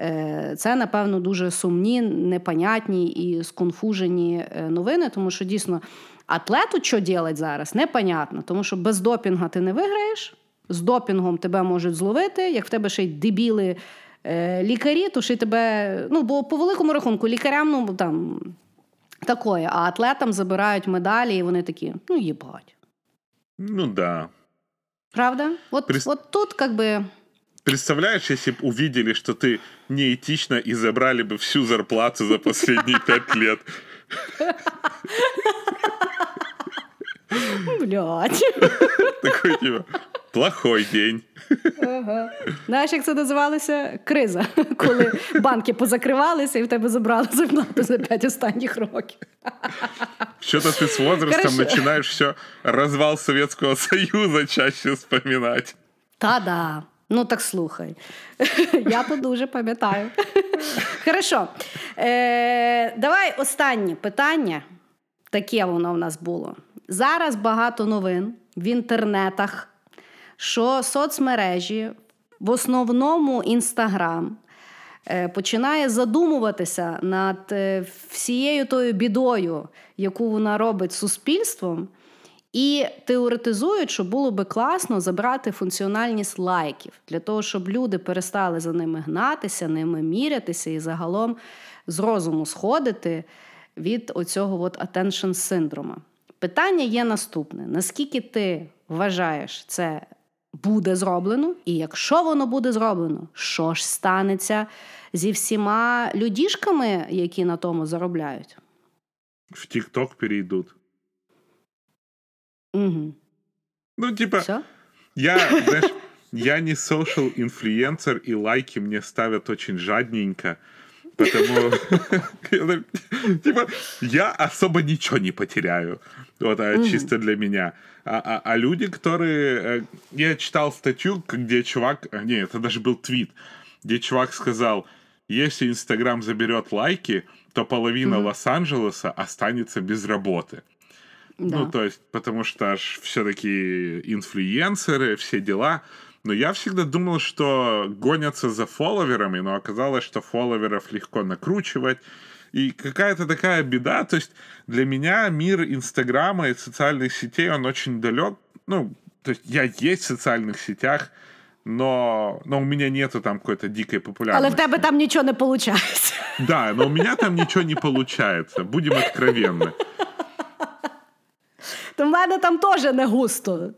Е, Це, напевно, дуже сумні, непонятні і сконфужені е, новини, тому що дійсно атлету що робити зараз, непонятно, тому що без допінга ти не виграєш З допінгом тебе можуть зловити, як в тебе ще й дебіли е, лікарі, то ще й тебе. Ну, бо по великому рахунку лікарям, ну там такое, а атлетам забирають медалі, і вони такі, ну їбать. Ну да. Правда? От, Прис- от тут, как би. Представляешь, если бы увидели, что ты неэтично и забрали бы всю зарплату за последние пять лет? Блядь. Такой типа, плохой день. Знаєш, як це називалося? Криза. Коли банки позакривалися і в тебе забрали зарплату за п'ять останніх років. Что-то ты с возрастом Хорошо. начинаешь все развал Советского Союза чаще вспоминать. Та-да. Ну так слухай. Я то дуже пам'ятаю. Хорошо. Е, давай останнє питання. Таке воно в нас було. Зараз багато новин в інтернетах, що соцмережі, в основному Інстаграм, е, починає задумуватися над е, всією тою бідою, яку вона робить суспільством, і теоретизують, що було би класно забрати функціональність лайків для того, щоб люди перестали за ними гнатися, ними мірятися і загалом з розуму сходити від оцього от attention синдрома. Питання є наступне: наскільки ти вважаєш це буде зроблено, і якщо воно буде зроблено, що ж станеться зі всіма людішками, які на тому заробляють? В ТикТок перейдут. Угу. Ну, типа, Все? я, знаешь, я не social инфлюенсер, и лайки мне ставят очень жадненько. Потому, типа, я особо ничего не потеряю. Вот, а, чисто для меня. А, а- а люди, которые... э, Я читал статью, где чувак... а, Не, это даже был твит, где чувак сказал, если Инстаграм заберет лайки, то половина Лос-Анджелеса останется без работы. Да. Ну, то есть, потому что ж все-таки инфлюенсеры, все дела. Но я всегда думал, что гонятся за фолловерами, но оказалось, что фолловеров легко накручивать, И какая-то такая беда, то есть для меня мир Инстаграма и социальных сетей, он очень далек. Ну, то есть я есть в социальных сетях, но, но у меня нету там какой-то дикой популярности. Але в тебе там нічого не виходить. Да, но у меня там ничего не получается, будем откровенны. То в мене там теж не густо.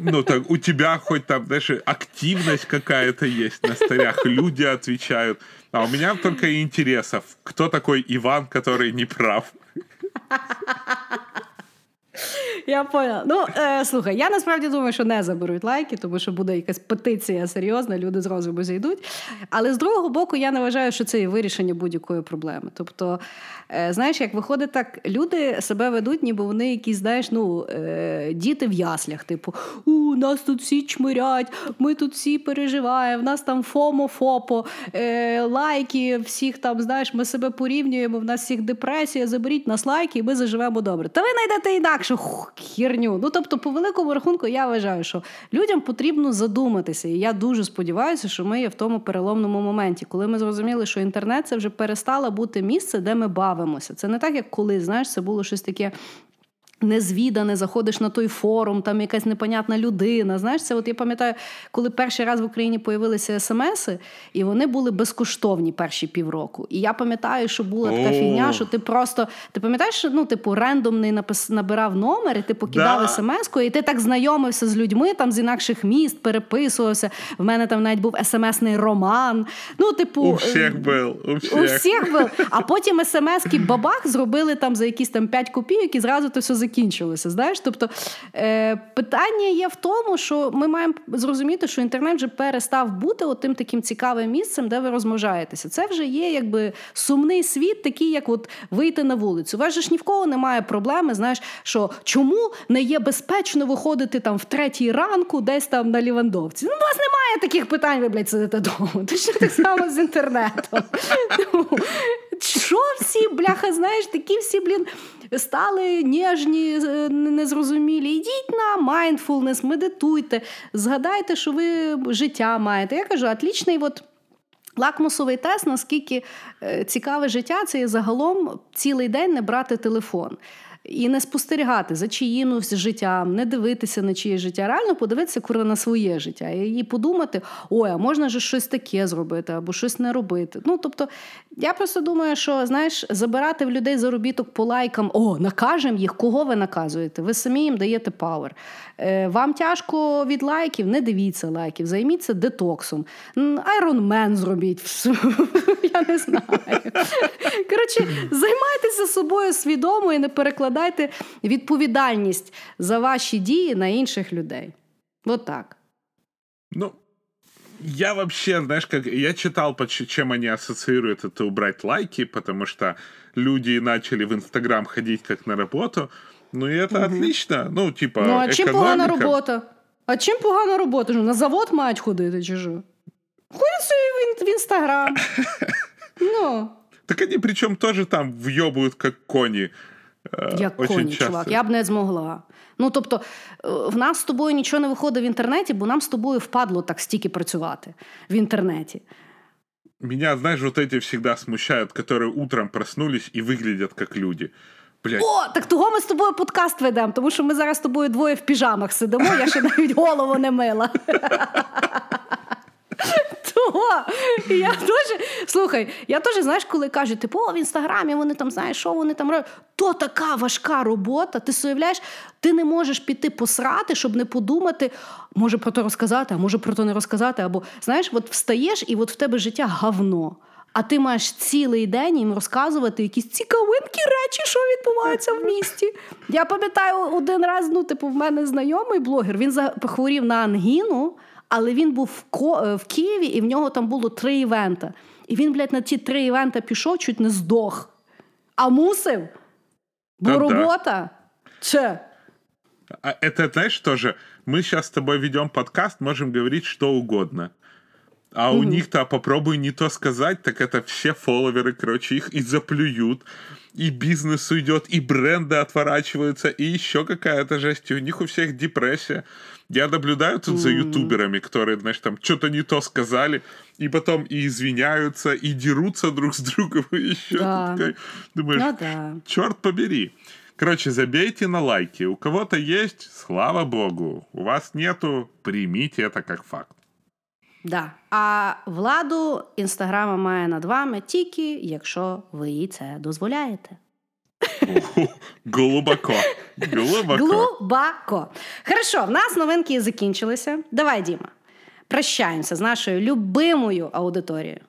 Ну, так у тебя хоть там, знаешь, активность какая-то есть на старях, люди отвечают. А у меня только интересов. Кто такой Иван, который не прав? Я поняла. Ну, е, слухай, я насправді думаю, що не заберуть лайки, тому що буде якась петиція серйозна, люди з розуму зійдуть. Але з другого боку, я не вважаю, що це є вирішення будь-якої проблеми. Тобто, е, знаєш, як виходить так, люди себе ведуть, ніби вони якісь, знаєш, ну, е, діти в яслях, типу, у нас тут всі чмирять, ми тут всі переживаємо, в нас там фомо, фопо, е, лайки, всіх там, знаєш, ми себе порівнюємо, в нас всіх депресія, заберіть нас лайки, і ми заживемо добре. Та ви знайдете інакше херню. Ну тобто, по великому рахунку, я вважаю, що людям потрібно задуматися. І я дуже сподіваюся, що ми є в тому переломному моменті, коли ми зрозуміли, що інтернет це вже перестало бути місце, де ми бавимося. Це не так, як коли, знаєш, це було щось таке. Незвідане, заходиш на той форум, там якась непонятна людина. Знаєш, це от я пам'ятаю, коли перший раз в Україні появилися смси, і вони були безкоштовні перші півроку. І я пам'ятаю, що була така фігня, що ти просто ти пам'ятаєш, ну, типу, рендомний напис, набирав номер, і ти покидав Да. смс-ку, і ти так знайомився з людьми там з інакших міст, переписувався. В мене там навіть був смс-ний роман. Ну, типу, У всех был, у у всех. всіх був. А потім смс-ки бабах зробили там за якісь там 5 копійок і зразу то все закінчилося. Знаєш? Тобто е, питання є в тому, що ми маємо зрозуміти, що інтернет вже перестав бути отим таким цікавим місцем, де ви розмножаєтеся. Це вже є якби сумний світ, такий, як от вийти на вулицю. У вас же ж ні в кого немає проблеми, знаєш, що чому не є безпечно виходити там в третій ранку, десь там на Лівандовці. Ну, у вас немає таких питань, ви, блядь, сидите вдома. Точно так само з інтернетом. Ну, Що всі, бляха, знаєш, такі всі, блін, стали ніжні, е, незрозумілі. Йдіть на майндфулнес, медитуйте, згадайте, що ви життя маєте. Я кажу, отлічний от. Лакмусовий тест, наскільки е, цікаве життя, це є загалом цілий день не брати телефон. І не спостерігати за чиїмось життям, не дивитися на чиє життя, реально подивитися курва на своє життя і подумати, ой, а можна ж щось таке зробити або щось не робити. Ну тобто, я просто думаю, що знаєш, забирати в людей заробіток по лайкам, о, накажемо їх, кого ви наказуєте? Ви самі їм даєте power. Е, вам тяжко від лайків, не дивіться лайків, займіться детоксом. Ironman зробіть. Я не знаю. Коротше, займайтеся собою свідомо і не перекладайте відповідальність за ваші дії на інших людей. От так. Ну, я вообще, знаешь, как я читал, чем они ассоциируют это убрать лайки, потому что люди начали в Инстаграм ходить как на работу. Ну и это отлично. Ну, типа, Ну, а чим погана экономика. робота? А чим погана робота? Що, На завод мають ходити, чи що? Ходять собі в, ін- в інстаграм. Ну, Так они причем тоже там въебывают как кони. э, як очень коні, часто. чувак, я б не змогла. Ну, тобто, е, в нас з тобою нічого не виходить в інтернеті, бо нам з тобою впадло так стільки працювати в інтернеті. Меня, знаешь, вот эти всегда смущают, которые утром проснулись и выглядят как люди. Блять, О, так того ми з тобою подкаст ведемо, тому що ми зараз з тобою двоє в піжамах сидимо, я ще навіть голову не мила. Того. Я теж, слухай, я теж, знаєш, коли кажуть, типу, о, в інстаграмі вони там знаєш, що вони там роблять. То така важка робота. Ти уявляєш, ти не можеш піти посрати, щоб не подумати, може про то розказати, а може про то не розказати. Або знаєш, от встаєш, і от в тебе життя говно. А ти маєш цілий день їм розказувати якісь цікавинкі речі, що відбуваються в місті. Я пам'ятаю один раз, ну, типу, в мене знайомий блогер, він захворів на ангіну, але він був в, Ко- е, в Києві, і в нього там було три івента. І він, блядь, на ті три івента пішов, чуть не здох. А мусив. Бо Та-да. робота. Че? а это, знаешь, тоже, мы сейчас с тобой ведем подкаст, можем говорить что угодно. А у них-то попробуй не то сказать, так это все фолловеры, короче, их и заплюют, и бизнес уйдет, и бренды отворачиваются, и еще какая-то жесть, и у них у всех депрессия. Я наблюдаю тут за ютуберами, которые, знаешь, там что-то не то сказали, и потом и извиняются, и дерутся друг с другом, и еще Да. такой, думаешь, Ну да. черт побери. Короче, забейте на лайки. У кого-то есть, слава богу. У вас нету, примите это как факт. Да. А владу інстаграма має над вами тільки, якщо ви їй це дозволяєте. Глубоко. Глубоко. Глубоко. Хорошо, в нас новинки закінчилися. Давай, Діма, прощаємося з нашою любимою аудиторією.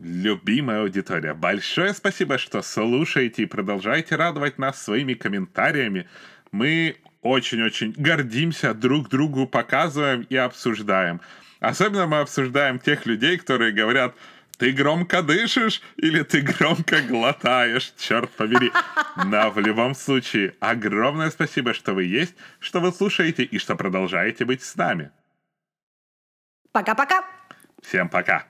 Любимая аудитория, большое спасибо, что слушаете и продолжаете радовать нас своими комментариями. Мы очень-очень гордимся, друг другу показываем и обсуждаем. Особенно мы обсуждаем тех людей, которые говорят, ты громко дышишь или ты громко глотаешь, черт побери. Но в любом случае, огромное спасибо, что вы есть, что вы слушаете и что продолжаете быть с нами. Пока-пока! Всем пока!